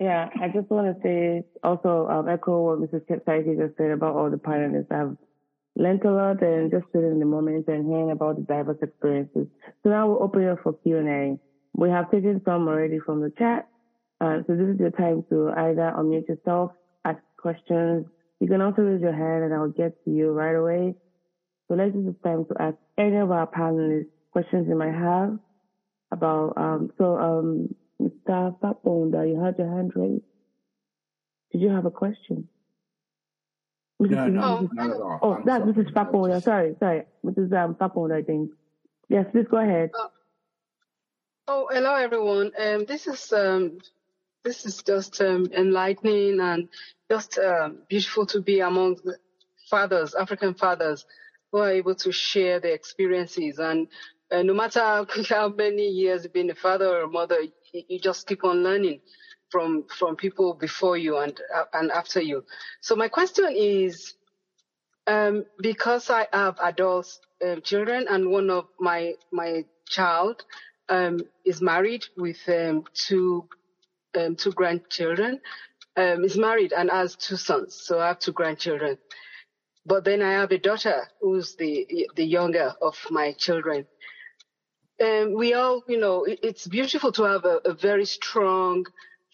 Yeah, I just want to say also um, echo what Mrs. Seriki just said about all the panelists. I've learned a lot and just sitting in the moment and hearing about the diverse experiences. So now we'll open up for Q&A. We have taken some already from the chat. Uh, so this is your time to either unmute yourself, ask questions. You can also raise your hand and I'll get to you right away. So let's use this time to ask any of our panelists questions you might have about, um, so, um, Mr. Fatbonda, you had your hand raised. Did you have a question? Mrs. No, no, Mrs. not at all. Oh, I'm that's sorry. Mrs. Fatbonda. Sorry, sorry. Mrs. Um, Fatbonda, I think. Yes, please go ahead. Oh, hello everyone. Um, this is um, this is just um, enlightening and just um, beautiful to be among the fathers, African fathers, who are able to share their experiences. And uh, no matter how, [laughs] how many years you've been a father or a mother, you, you just keep on learning from from people before you and uh, and after you. So my question is, um, because I have adult um, children and one of my my child um, is married with um, two um, two grandchildren. Um, is married and has two sons, so I have two grandchildren. But then I have a daughter who's the the younger of my children. Um, we all, you know, it, it's beautiful to have a, a very strong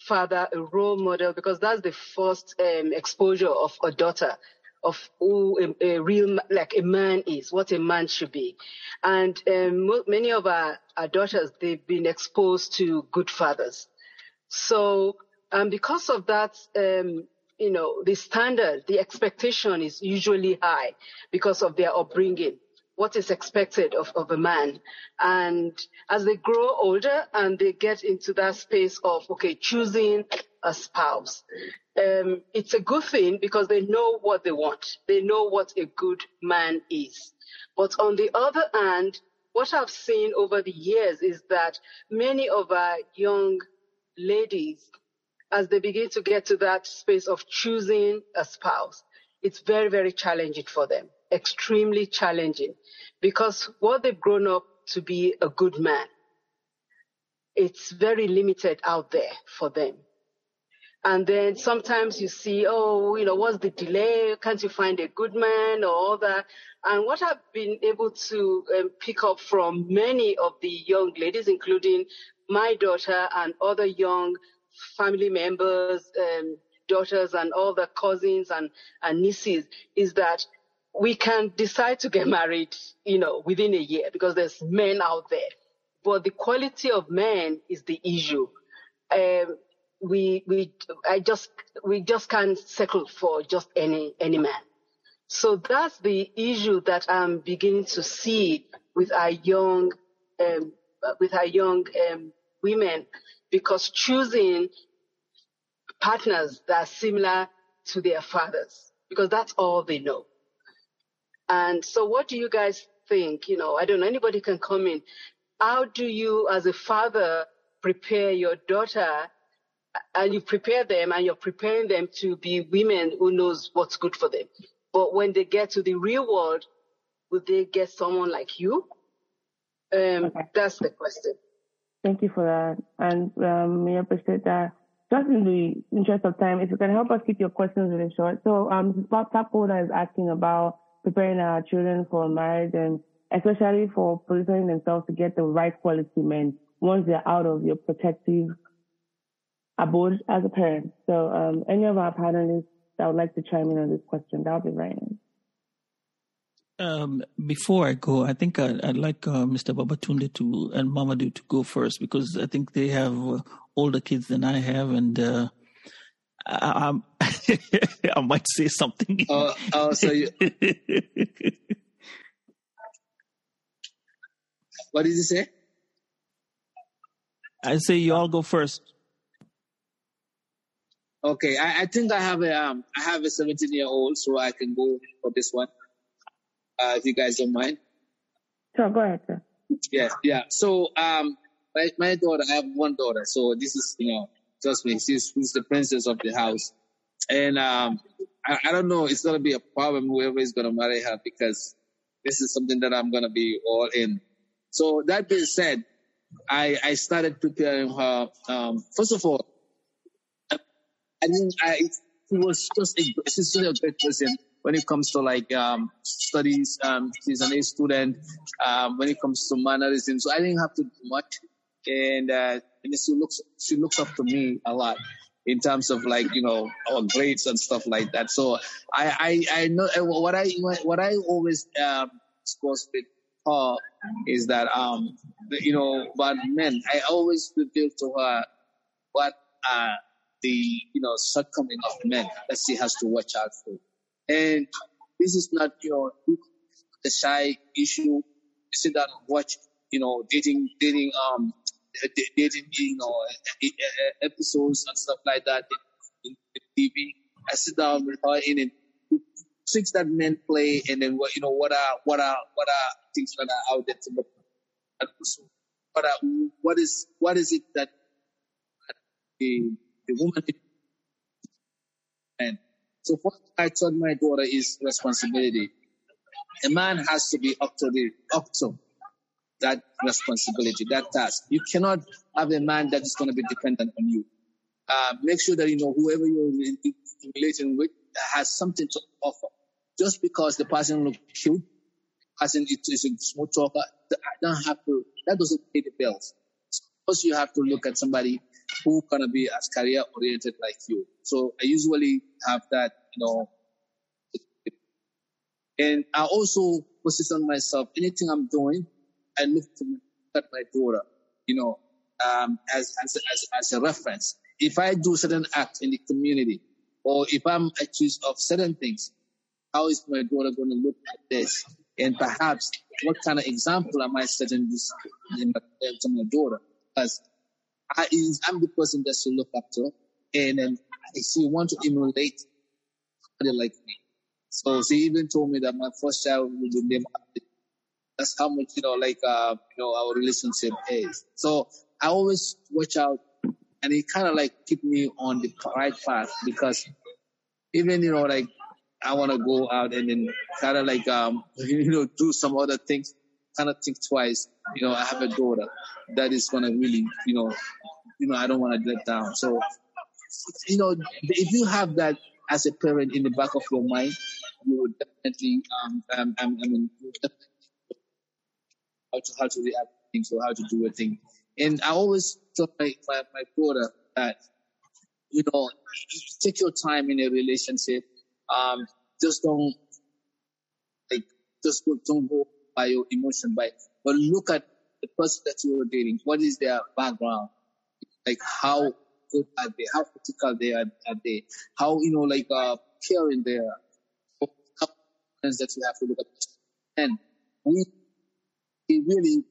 father, a role model, because that's the first um, exposure of a daughter of who a, a real like a man is, what a man should be. And um, many of our, our daughters, they've been exposed to good fathers. So um, because of that, um, you know, the standard, the expectation is usually high because of their upbringing, what is expected of, of a man. And as they grow older and they get into that space of, okay, choosing a spouse, um, it's a good thing because they know what they want. They know what a good man is. But on the other hand, what I've seen over the years is that many of our young ladies, as they begin to get to that space of choosing a spouse, it's very, very challenging for them, extremely challenging, because what they've grown up to be a good man, it's very limited out there for them. And then sometimes you see, oh, you know, what's the delay? Can't you find a good man or all that? And what I've been able to um, pick up from many of the young ladies, including my daughter and other young family members, um, daughters and all the cousins and, and nieces, is that we can decide to get [laughs] married, you know, within a year because there's men out there. But the quality of men is the issue. Um, we we I just we just can't settle for just any any man. So that's the issue that I'm beginning to see with our young um, with our young um, women because choosing partners that are similar to their fathers because that's all they know. And so what do you guys think? You know, I don't know, anybody can come in. How do you as a father prepare your daughter and you prepare them and you're preparing them to be women who knows what's good for them. But when they get to the real world, would they get someone like you? Um, That's the question. Thank you for that. And um, we appreciate that. Just in the interest of time, if you can help us keep your questions really short. So, um, Mrs. Tapoda is asking about preparing our children for marriage and especially for positioning themselves to get the right quality men once they're out of your protective abode as a parent. So, um, any of our panelists that would like to chime in on this question, that would be nice. Um, before I go, I think I'd, I'd like uh, Mr. Babatunde to and Mamadou to go first because I think they have older kids than I have, and uh, I, I'm [laughs] I might say something. Oh, oh, so you, [laughs] what did you say? I say you all go first. Okay, I, I think I have a um, I have a 17 year old, so I can go for this one. Uh, if you guys don't mind. Sure, go ahead, sir. Yeah, yeah. So, um, my, my daughter, I have one daughter. So this is, you know, trust me, she's, she's the princess of the house. And, um, I, I don't know, it's to be a problem whoever is to marry her because this is something that I'm to be all in. So that being said, I, I started preparing her. Um, first of all, I didn't, I, she was just a, she's still a great person when it comes to like um, studies. Um, she's an A student. Um, when it comes to mannerism, so I didn't have to do much, and uh, and she looks she looks up to me a lot in terms of like you know our grades and stuff like that. So I I, I know uh, what I what I always um, discuss with her is that um you know but men. I always reveal to her what are the you know shortcoming of men that she has to watch out for. And this is not your the shy issue. Sit down and watch, you know, dating, dating, um, dating, you know, episodes and stuff like that in, in TV. I sit down with her in and things that men play, and then what you know, what are what are what are things that are out there to look at. What are, uh, what is what is it that the the woman and so what I told my daughter is responsibility. A man has to be up to the up to that responsibility, that task. You cannot have a man that is going to be dependent on you. Uh, make sure that you know whoever you're relating with has something to offer. Just because the person looks cute, person is a smooth talker, don't have to. That doesn't pay the bills. First, you have to look at somebody who gonna be as career oriented like you. So I usually have that, you know, and I also position myself. Anything I'm doing, I look at my daughter, you know, um, as, as, as, as a reference. If I do certain acts in the community, or if I'm accused of certain things, how is my daughter going to look at this? And perhaps what kind of example am I setting this in my, to my daughter? Because I, I'm the person that she look up to, and then she want to emulate somebody like me. So she even told me that my first child will be named after. That's how much you know, like uh, you know, our relationship is. So I always watch out, and it kind of like keep me on the right path because even you know, like I want to go out and then kind of like um, [laughs] you know, do some other things kind of think twice. You know, I have a daughter that is gonna really, you know, you know, I don't want to let down. So, you know, if you have that as a parent in the back of your mind, you would definitely, um, um, um I mean, how to how to react to things or how to do a thing. And I always tell my, my, my daughter that, you know, take your time in a relationship. Um, just don't like just don't go by your emotion, by but look at the person that you are dating. What is their background? Like how good are they? How critical they are, are they? How you know like uh caring they are? That you have to look at. And we we really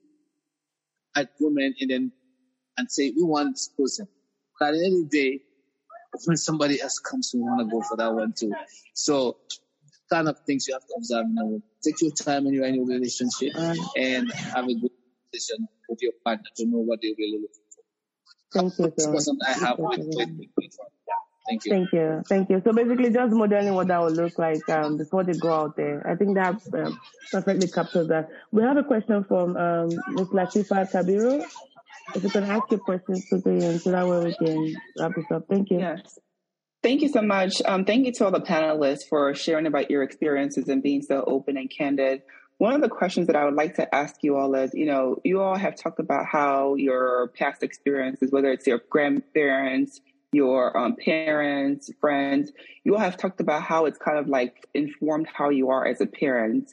at women and then and say we want this person. But at the end of the day, when somebody else comes, we want to go for that one too. So kind of things you have to observe a. Take your time when you're in a relationship and have a good conversation with your partner to know what they really look for. Thank you, This sir. person I have with, with, with, with Thank you. Thank you. Thank you. So basically, just modeling what that would look like um, before they go out there. I think that um, perfectly captures that. We have a question from um, Ms. Latifa Kabiru. If you can ask your questions quickly, and so that way we can wrap this up. Thank you. Yes. Thank you so much. Um, thank you to all the panelists for sharing about your experiences and being so open and candid. One of the questions that I would like to ask you all is, you know, you all have talked about how your past experiences, whether it's your grandparents, your um, parents, friends, you all have talked about how it's kind of like informed how you are as a parent.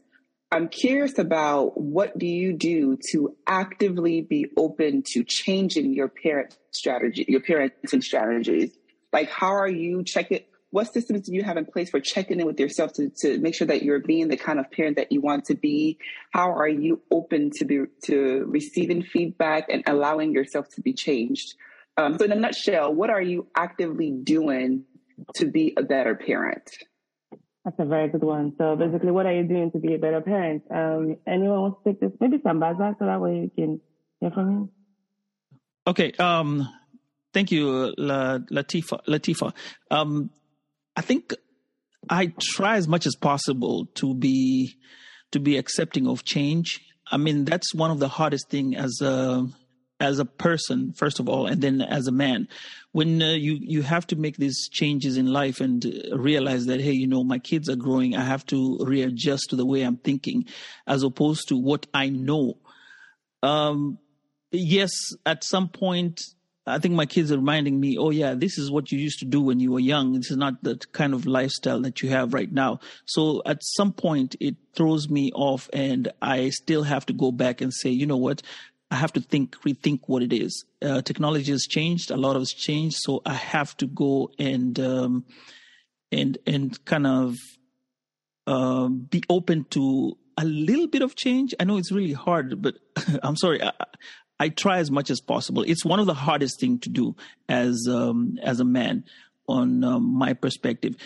I'm curious about what do you do to actively be open to changing your parent strategy, your parenting strategies? Like, how are you checking? What systems do you have in place for checking in with yourself to, to make sure that you're being the kind of parent that you want to be? How are you open to be to receiving feedback and allowing yourself to be changed? Um, so, in a nutshell, what are you actively doing to be a better parent? That's a very good one. So basically, what are you doing to be a better parent? Um, anyone wants to take this? Maybe Sambaza, so that way you can hear from him. Okay. Um, thank you, La, Latifa. Latifa. Um, I think I try as much as possible to be to be accepting of change. I mean, that's one of the hardest thing as a as a person, first of all, and then as a man, when uh, you you have to make these changes in life and uh, realize that hey, you know, my kids are growing, I have to readjust to the way I'm thinking, as opposed to what I know. Um, yes, at some point, I think my kids are reminding me, oh yeah, this is what you used to do when you were young. This is not the kind of lifestyle that you have right now. So at some point, it throws me off, and I still have to go back and say, you know what, I have to think, rethink what it is. Uh, technology has changed. A lot it's changed. So I have to go and, um, and, and kind of, uh, be open to a little bit of change. I know it's really hard, but [laughs] I'm sorry. I, I try as much as possible. It's one of the hardest thing to do as, um, as a man on um, my perspective.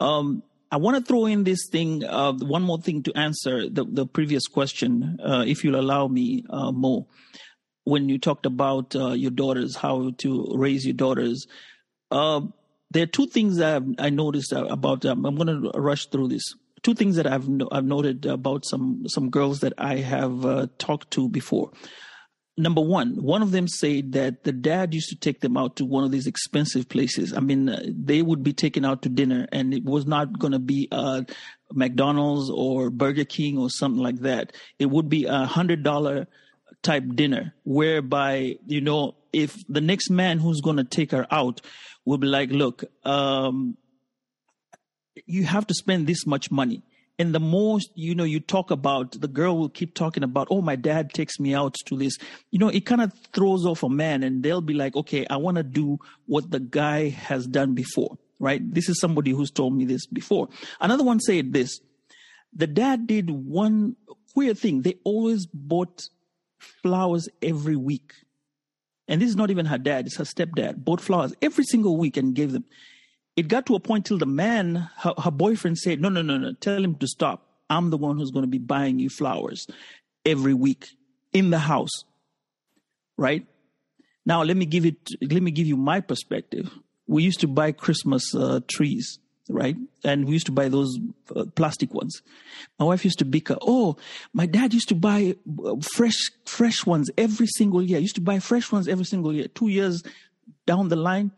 Um, I want to throw in this thing, uh, one more thing to answer the, the previous question, uh, if you'll allow me, uh, Mo. When you talked about uh, your daughters, how to raise your daughters, uh, there are two things that I've, I noticed about. Um, I'm going to rush through this. Two things that I've I've noted about some some girls that I have uh, talked to before number one, one of them said that the dad used to take them out to one of these expensive places. I mean, uh, they would be taken out to dinner, and it was not going to be uh, McDonald's or Burger King or something like that. It would be a hundred dollar type dinner, whereby you know if the next man who's going to take her out will be like, look, um, you have to spend this much money and the more you know you talk about the girl will keep talking about oh my dad takes me out to this. You know it kind of throws off a man and they'll be like okay i want to do what the guy has done before right? This is somebody who's told me this before. Another one said this the dad did one weird thing. They always bought flowers every week. And this is not even her dad it's her stepdad. Bought flowers every single week and gave them it got to a point till the man, her, her boyfriend said, no, no, no, no, tell him to stop. I'm the one who's going to be buying you flowers every week in the house. Right? Now, let me give it, let me give you my perspective. We used to buy Christmas uh, trees, right? And we used to buy those uh, plastic ones. My wife used to bicker. Oh, my dad used to buy uh, fresh, fresh ones every single year. used to buy fresh ones every single year. Two years down the line,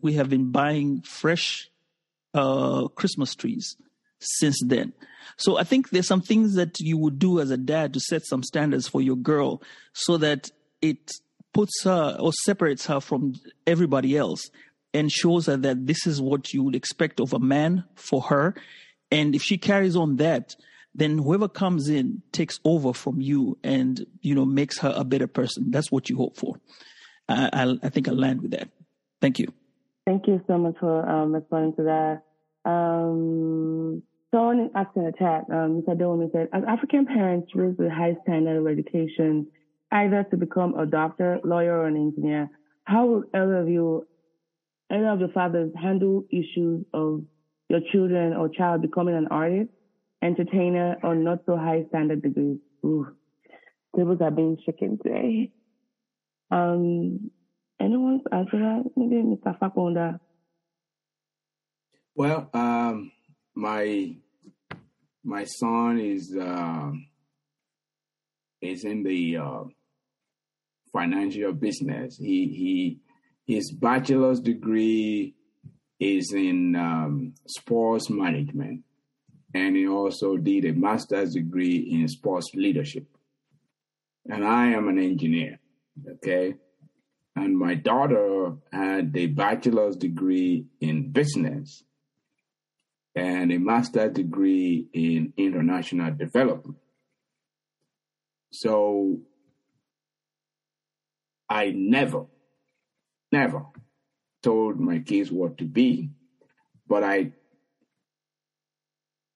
we have been buying fresh uh, Christmas trees since then. So I think there's some things that you would do as a dad to set some standards for your girl so that it puts her or separates her from everybody else and shows her that this is what you would expect of a man for her. And if she carries on that, then whoever comes in takes over from you and, you know, makes her a better person. That's what you hope for. I, I, I think I'll land with that. Thank you. Thank you so much for um, responding to that. Um, someone asked in the chat, um, Mr. Dillon said, as African parents raised with high standard of education, either to become a doctor, lawyer, or an engineer, how will either of you, either of your fathers handle issues of your children or child becoming an artist, entertainer, or not so high standard degrees? Ooh, tables are being shaken today. Um, Anyone answer? Maybe Mr. Fakonda. Well, um, my my son is uh, is in the uh, financial business. He he his bachelor's degree is in um, sports management, and he also did a master's degree in sports leadership. And I am an engineer, okay. And my daughter had a bachelor's degree in business and a master's degree in international development. So I never, never told my kids what to be, but I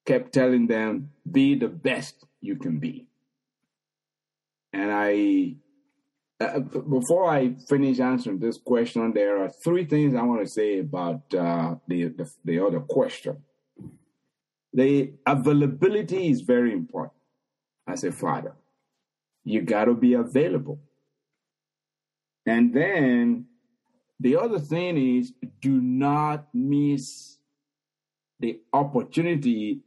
kept telling them, be the best you can be. And I, uh, before I finish answering this question, there are three things I want to say about uh, the, the the other question. The availability is very important as a father. You got to be available. And then the other thing is do not miss the opportunity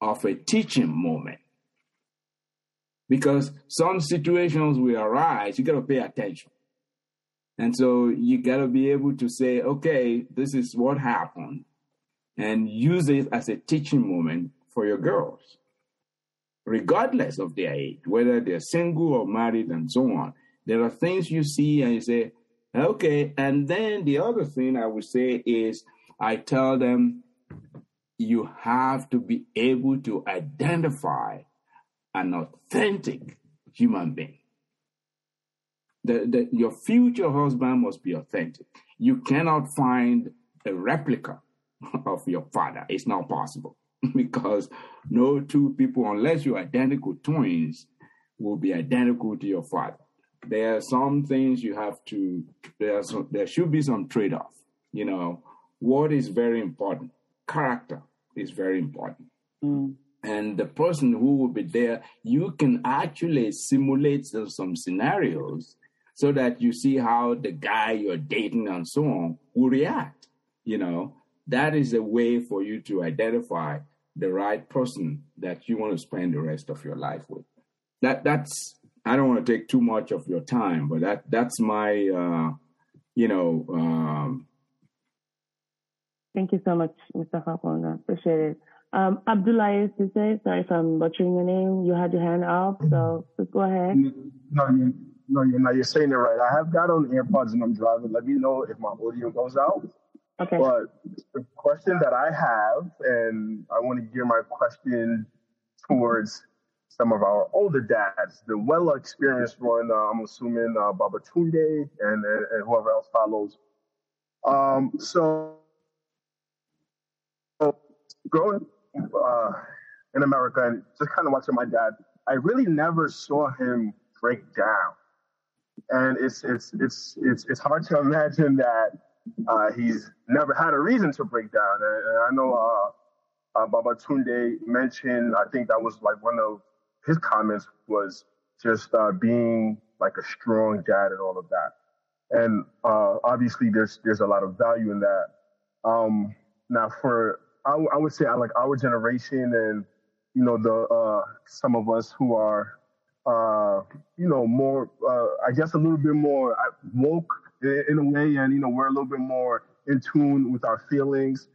of a teaching moment. Because some situations will arise, you got to pay attention. And so you got to be able to say, okay, this is what happened, and use it as a teaching moment for your girls, regardless of their age, whether they're single or married and so on. There are things you see and you say, okay. And then the other thing I would say is, I tell them, you have to be able to identify an authentic human being. The, the, your future husband must be authentic. You cannot find a replica [laughs] of your father. It's not possible [laughs] because no two people, unless you're identical twins, will be identical to your father. There are some things you have to. There some, there should be some trade off. You know what is very important. Character is very important. Mm. And the person who will be there, you can actually simulate some, scenarios so that you see how the guy you're dating and so on will react. You know, that is a way for you to identify the right person that you want to spend the rest of your life with. That that's I don't want to take too much of your time, but that that's my uh, you know um, Thank you so much, Mr. Fakona. Appreciate it. Um, Abdullah say sorry if I'm butchering your name. You had your hand up, so please go ahead. No, you, no, you're not. You're saying it right. I have got on AirPods and I'm driving. Let me know if my audio goes out. Okay. But the question that I have, and I want to gear my question towards some of our older dads, the well experienced one. Uh, I'm assuming uh, Babatunde and, and and whoever else follows. Um, so growing uh, in America and just kind of watching my dad, I really never saw him break down, and it's it's it's it's it's hard to imagine that uh, he's never had a reason to break down. And, and I know uh, uh, Babatunde mentioned, I think that was like one of his comments was just uh, being like a strong dad and all of that. And uh, obviously, there's there's a lot of value in that. Um, now, for I, I would say I like our generation and you know the uh, some of us who are uh, you know more uh, I guess a little bit more uh, woke in, in a way, and you know we're a little bit more in tune with our feelings.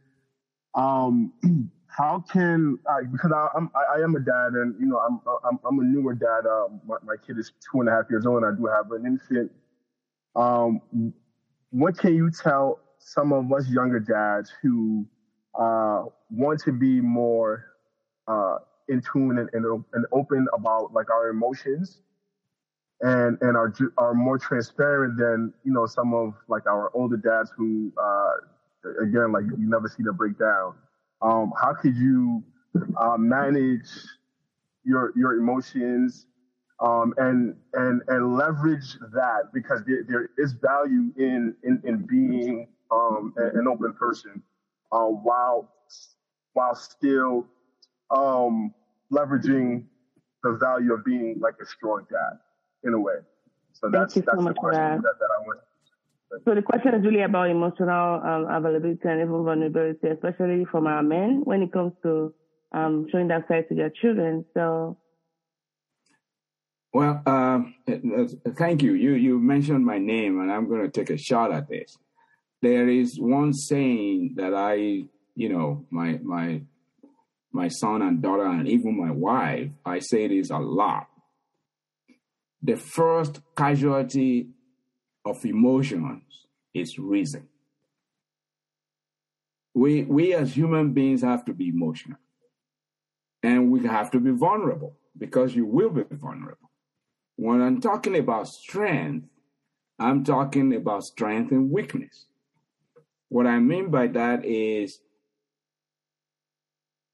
Um, [clears throat] how can I, because I, I'm I, I am a dad, and you know I'm I'm, I'm a newer dad. Um, my, my kid is two and a half years old, and I do have an infant. Um, what can you tell some of us younger dads who uh, want to be more uh, in tune and, and, and open about like our emotions and and are are more transparent than you know some of like our older dads who uh, again like you never see them break down. Um, how could you uh, manage your your emotions um, and and and leverage that because there, there is value in in, in being um, an open person uh, while while still um, leveraging the value of being like a strong dad in a way. So Thank that's you so that's the much for question that. that, that I want. So the question is really about emotional um, availability and even vulnerability, especially from our men when it comes to um, showing that side to their children. So, Well, uh, thank you. You you mentioned my name, and I'm going to take a shot at this. There is one saying that I, you know, my my my son and daughter, and even my wife, I say this a lot. The first casualty of emotions is reason. We we as human beings have to be emotional, and we have to be vulnerable because you will be vulnerable. When I'm talking about strength, I'm talking about strength and weakness. What I mean by that is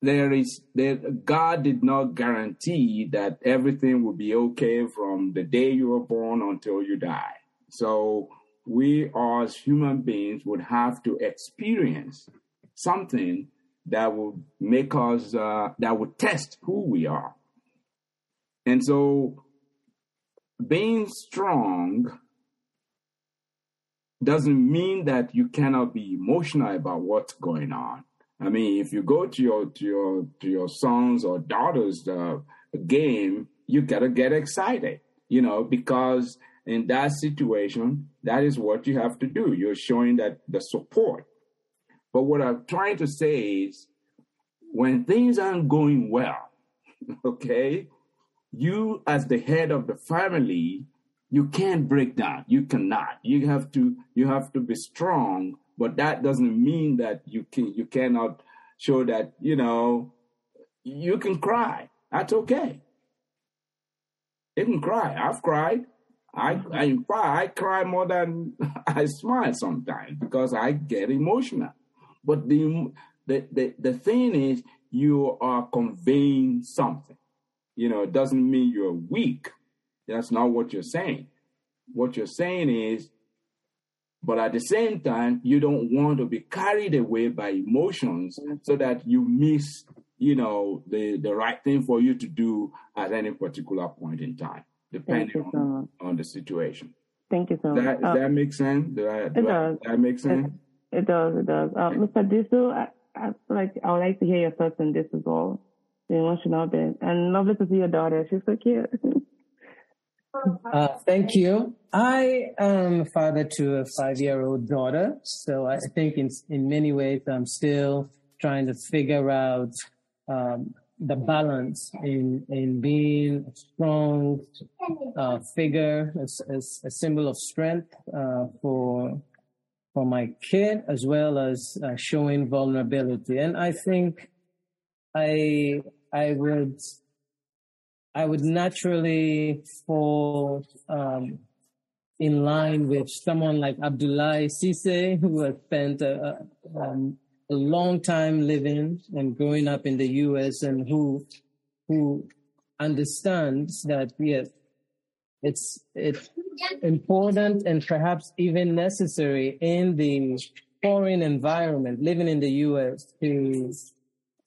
there is there, God did not guarantee that everything will be okay from the day you were born until you die. So we as human beings would have to experience something that would make us uh, that would test who we are. And so being strong doesn't mean that you cannot be emotional about what's going on. I mean, if you go to your to your to your sons or daughters' uh, game, you gotta get excited, you know, because in that situation, that is what you have to do. You're showing that the support. But what I'm trying to say is, when things aren't going well, [laughs] okay, you as the head of the family, you can't break down. You cannot. You have to. You have to be strong but that doesn't mean that you can you cannot show that you know you can cry. That's okay. You can cry. I've cried. I i cry. I cry more than [laughs] i smile sometimes because i get emotional. But the the the, the thing is you are conveying something. You know it doesn't mean you're weak that's not what you're saying what you're saying is but at the same time, you don't want to be carried away by emotions so that you miss, you know, the, the right thing for you to do at any particular point in time, depending on, on the situation. Thank you so much. that, does Uh, that make sense? Do I, it do I- does. that make sense? It, it does. It does. Uh, Mr. Disu, I, I like I would like to hear your thoughts on this as well, the emotional bit. And lovely to see your daughter. She's so cute. [laughs] Uh, thank you. I am a father to a five-year-old daughter, so I think in in many ways I'm still trying to figure out um, the balance in in being a strong uh, figure, as, as a symbol of strength uh, for for my kid, as well as uh, showing vulnerability. And I think I I would I would naturally fall um, in line with someone like Abdullah Sise, who has spent a, a, um, a long time living and growing up in the U.S. and who who understands that yes, it's it's important and perhaps even necessary in the foreign environment, living in the U.S. to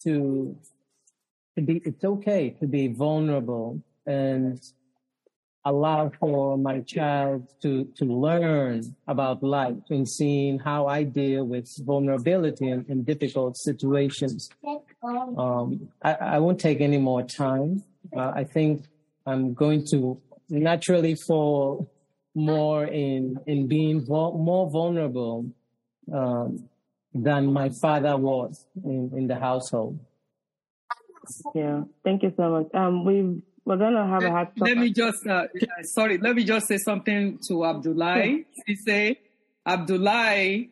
to to be it's okay to be vulnerable and allow for my child to to learn about life and seeing how I deal with vulnerability in, in difficult situations. Um, I, I won't take any more time. Uh, I think I'm going to naturally fall more in in being vul- more vulnerable um, than my father was in, in the household. Yeah. Thank you so much. Um, we we're gonna have a hot Let me just, uh, sorry, let me just say something to Abdullah. He say, Abdullah,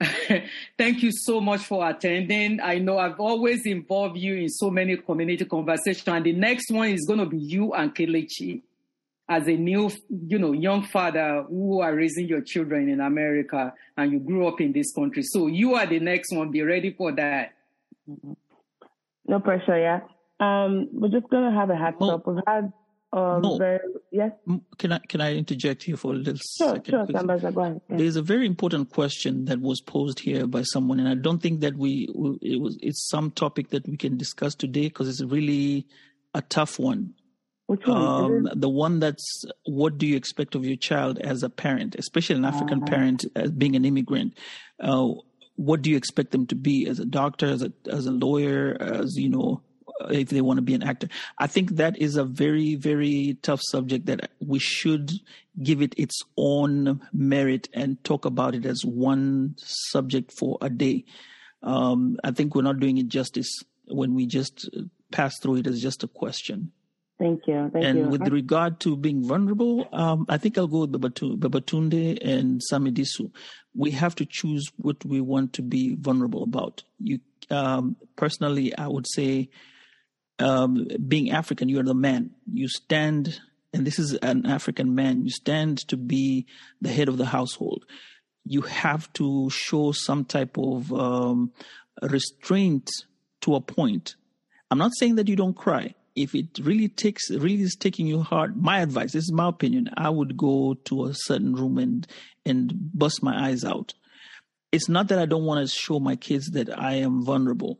[laughs] thank you so much for attending. I know I've always involved you in so many community conversations, and the next one is going to be you and Kelechi as a new, you know, young father who are raising your children in America, and you grew up in this country. So you are the next one. Be ready for that. No pressure, yeah. Um, we're just gonna have a hot stop. We've had um No. very yes. Can I can I interject here for a little Sure, second? sure, Sambaza, go ahead. Yeah. There's a very important question that was posed here by someone, and I don't think that we it was it's some topic that we can discuss today because it's really a tough one. Which one? Um, the one that's what do you expect of your child as a parent, especially an African Ah. parent, as being an immigrant? Uh, what do you expect them to be as a doctor, as a as a lawyer, as you know, if they want to be an actor? I think that is a very very tough subject that we should give it its own merit and talk about it as one subject for a day. Um, I think we're not doing it justice when we just pass through it as just a question. Thank you. Thank and you. with regard to being vulnerable, um, I think I'll go with Babatu- Babatunde and Samidisu. We have to choose what we want to be vulnerable about. You, um, personally, I would say, um, being African, you're the man. You stand, and this is an African man. You stand to be the head of the household. You have to show some type of um, restraint to a point. I'm not saying that you don't cry. If it really takes, really is taking you hard, my advice, this is my opinion, I would go to a certain room and and bust my eyes out. It's not that I don't want to show my kids that I am vulnerable.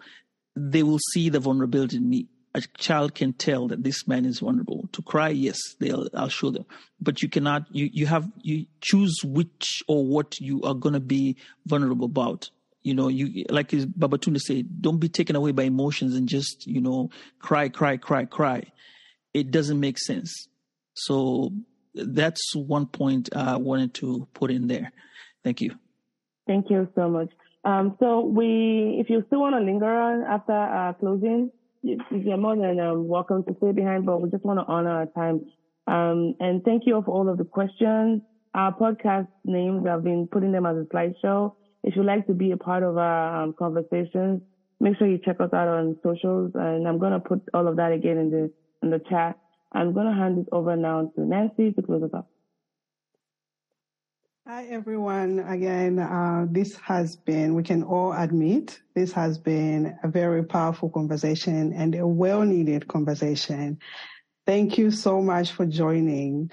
They will see the vulnerability in me. A child can tell that this man is vulnerable. To cry, yes, they'll I'll show them. But you cannot you you have you choose which or what you are gonna be vulnerable about you know, you like Babatunde said, don't be taken away by emotions and just, you know, cry, cry, cry, cry. It doesn't make sense. So that's one point I wanted to put in there. Thank you. Thank you so much. Um, so we, if you still want to linger on after uh, closing, you, you're more than um, welcome to stay behind, but we just want to honor our time. Um, and thank you for all of the questions. Our podcast names, I've been putting them as a slideshow. If you'd like to be a part of our um, conversations, make sure you check us out on socials. And I'm going to put all of that again in the, in the chat. I'm going to hand it over now to Nancy to close us up. Hi, everyone. Again, uh, this has been, we can all admit, this has been a very powerful conversation and a well needed conversation. Thank you so much for joining.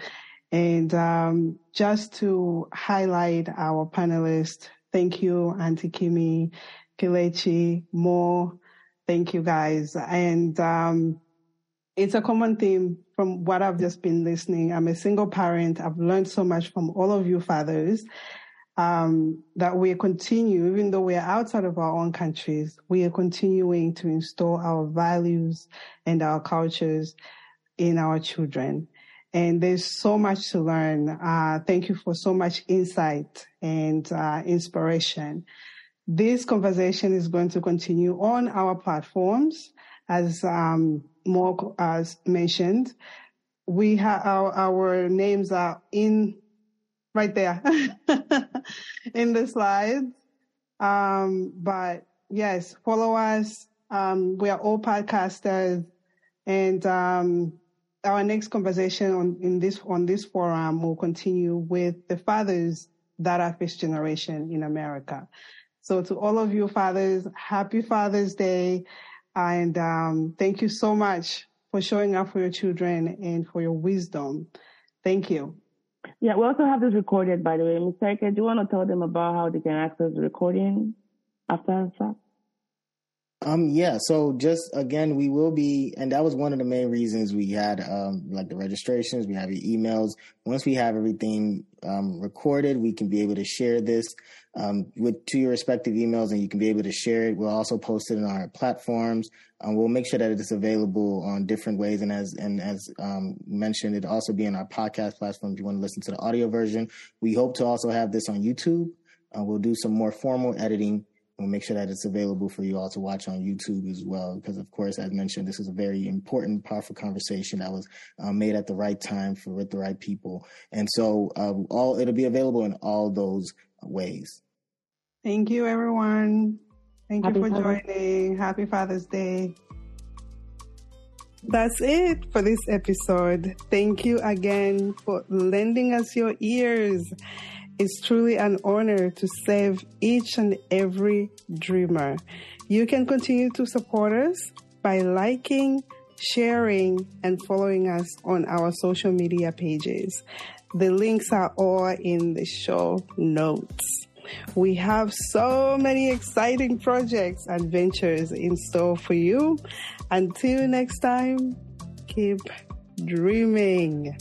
And um, just to highlight our panelists, thank you, Auntie Kimi, Kelechi, Mo. Thank you, guys. And um, it's a common theme from what I've just been listening. I'm a single parent. I've learned so much from all of you fathers um, that we continue, even though we are outside of our own countries, we are continuing to install our values and our cultures in our children. And there's so much to learn. Uh, thank you for so much insight and uh, inspiration. This conversation is going to continue on our platforms as um, more as mentioned. We have our, our names are in right there [laughs] in the slides. Um, but yes, follow us. Um, we are all podcasters, and um, our next conversation on in this on this forum will continue with the fathers that are first generation in America. So to all of you fathers, happy Father's Day. And um, thank you so much for showing up for your children and for your wisdom. Thank you. Yeah, we also have this recorded, by the way. Ms. Terke, do you want to tell them about how they can access the recording after? Um, yeah. So just again, we will be, and that was one of the main reasons we had um, like the registrations. We have your emails. Once we have everything um, recorded, we can be able to share this um, with to your respective emails, and you can be able to share it. We'll also post it on our platforms. Um, we'll make sure that it is available on different ways, and as and as um, mentioned, it also be in our podcast platform if you want to listen to the audio version. We hope to also have this on YouTube. Uh, we'll do some more formal editing We'll make sure that it's available for you all to watch on YouTube as well. Because, of course, as mentioned, this is a very important, powerful conversation that was uh, made at the right time for with the right people. And so, uh, all it'll be available in all those ways. Thank you, everyone. Thank Happy you for Father's- joining. Happy Father's Day. That's it for this episode. Thank you again for lending us your ears. It's truly an honor to save each and every dreamer. You can continue to support us by liking, sharing, and following us on our social media pages. The links are all in the show notes. We have so many exciting projects and ventures in store for you. Until next time, keep dreaming.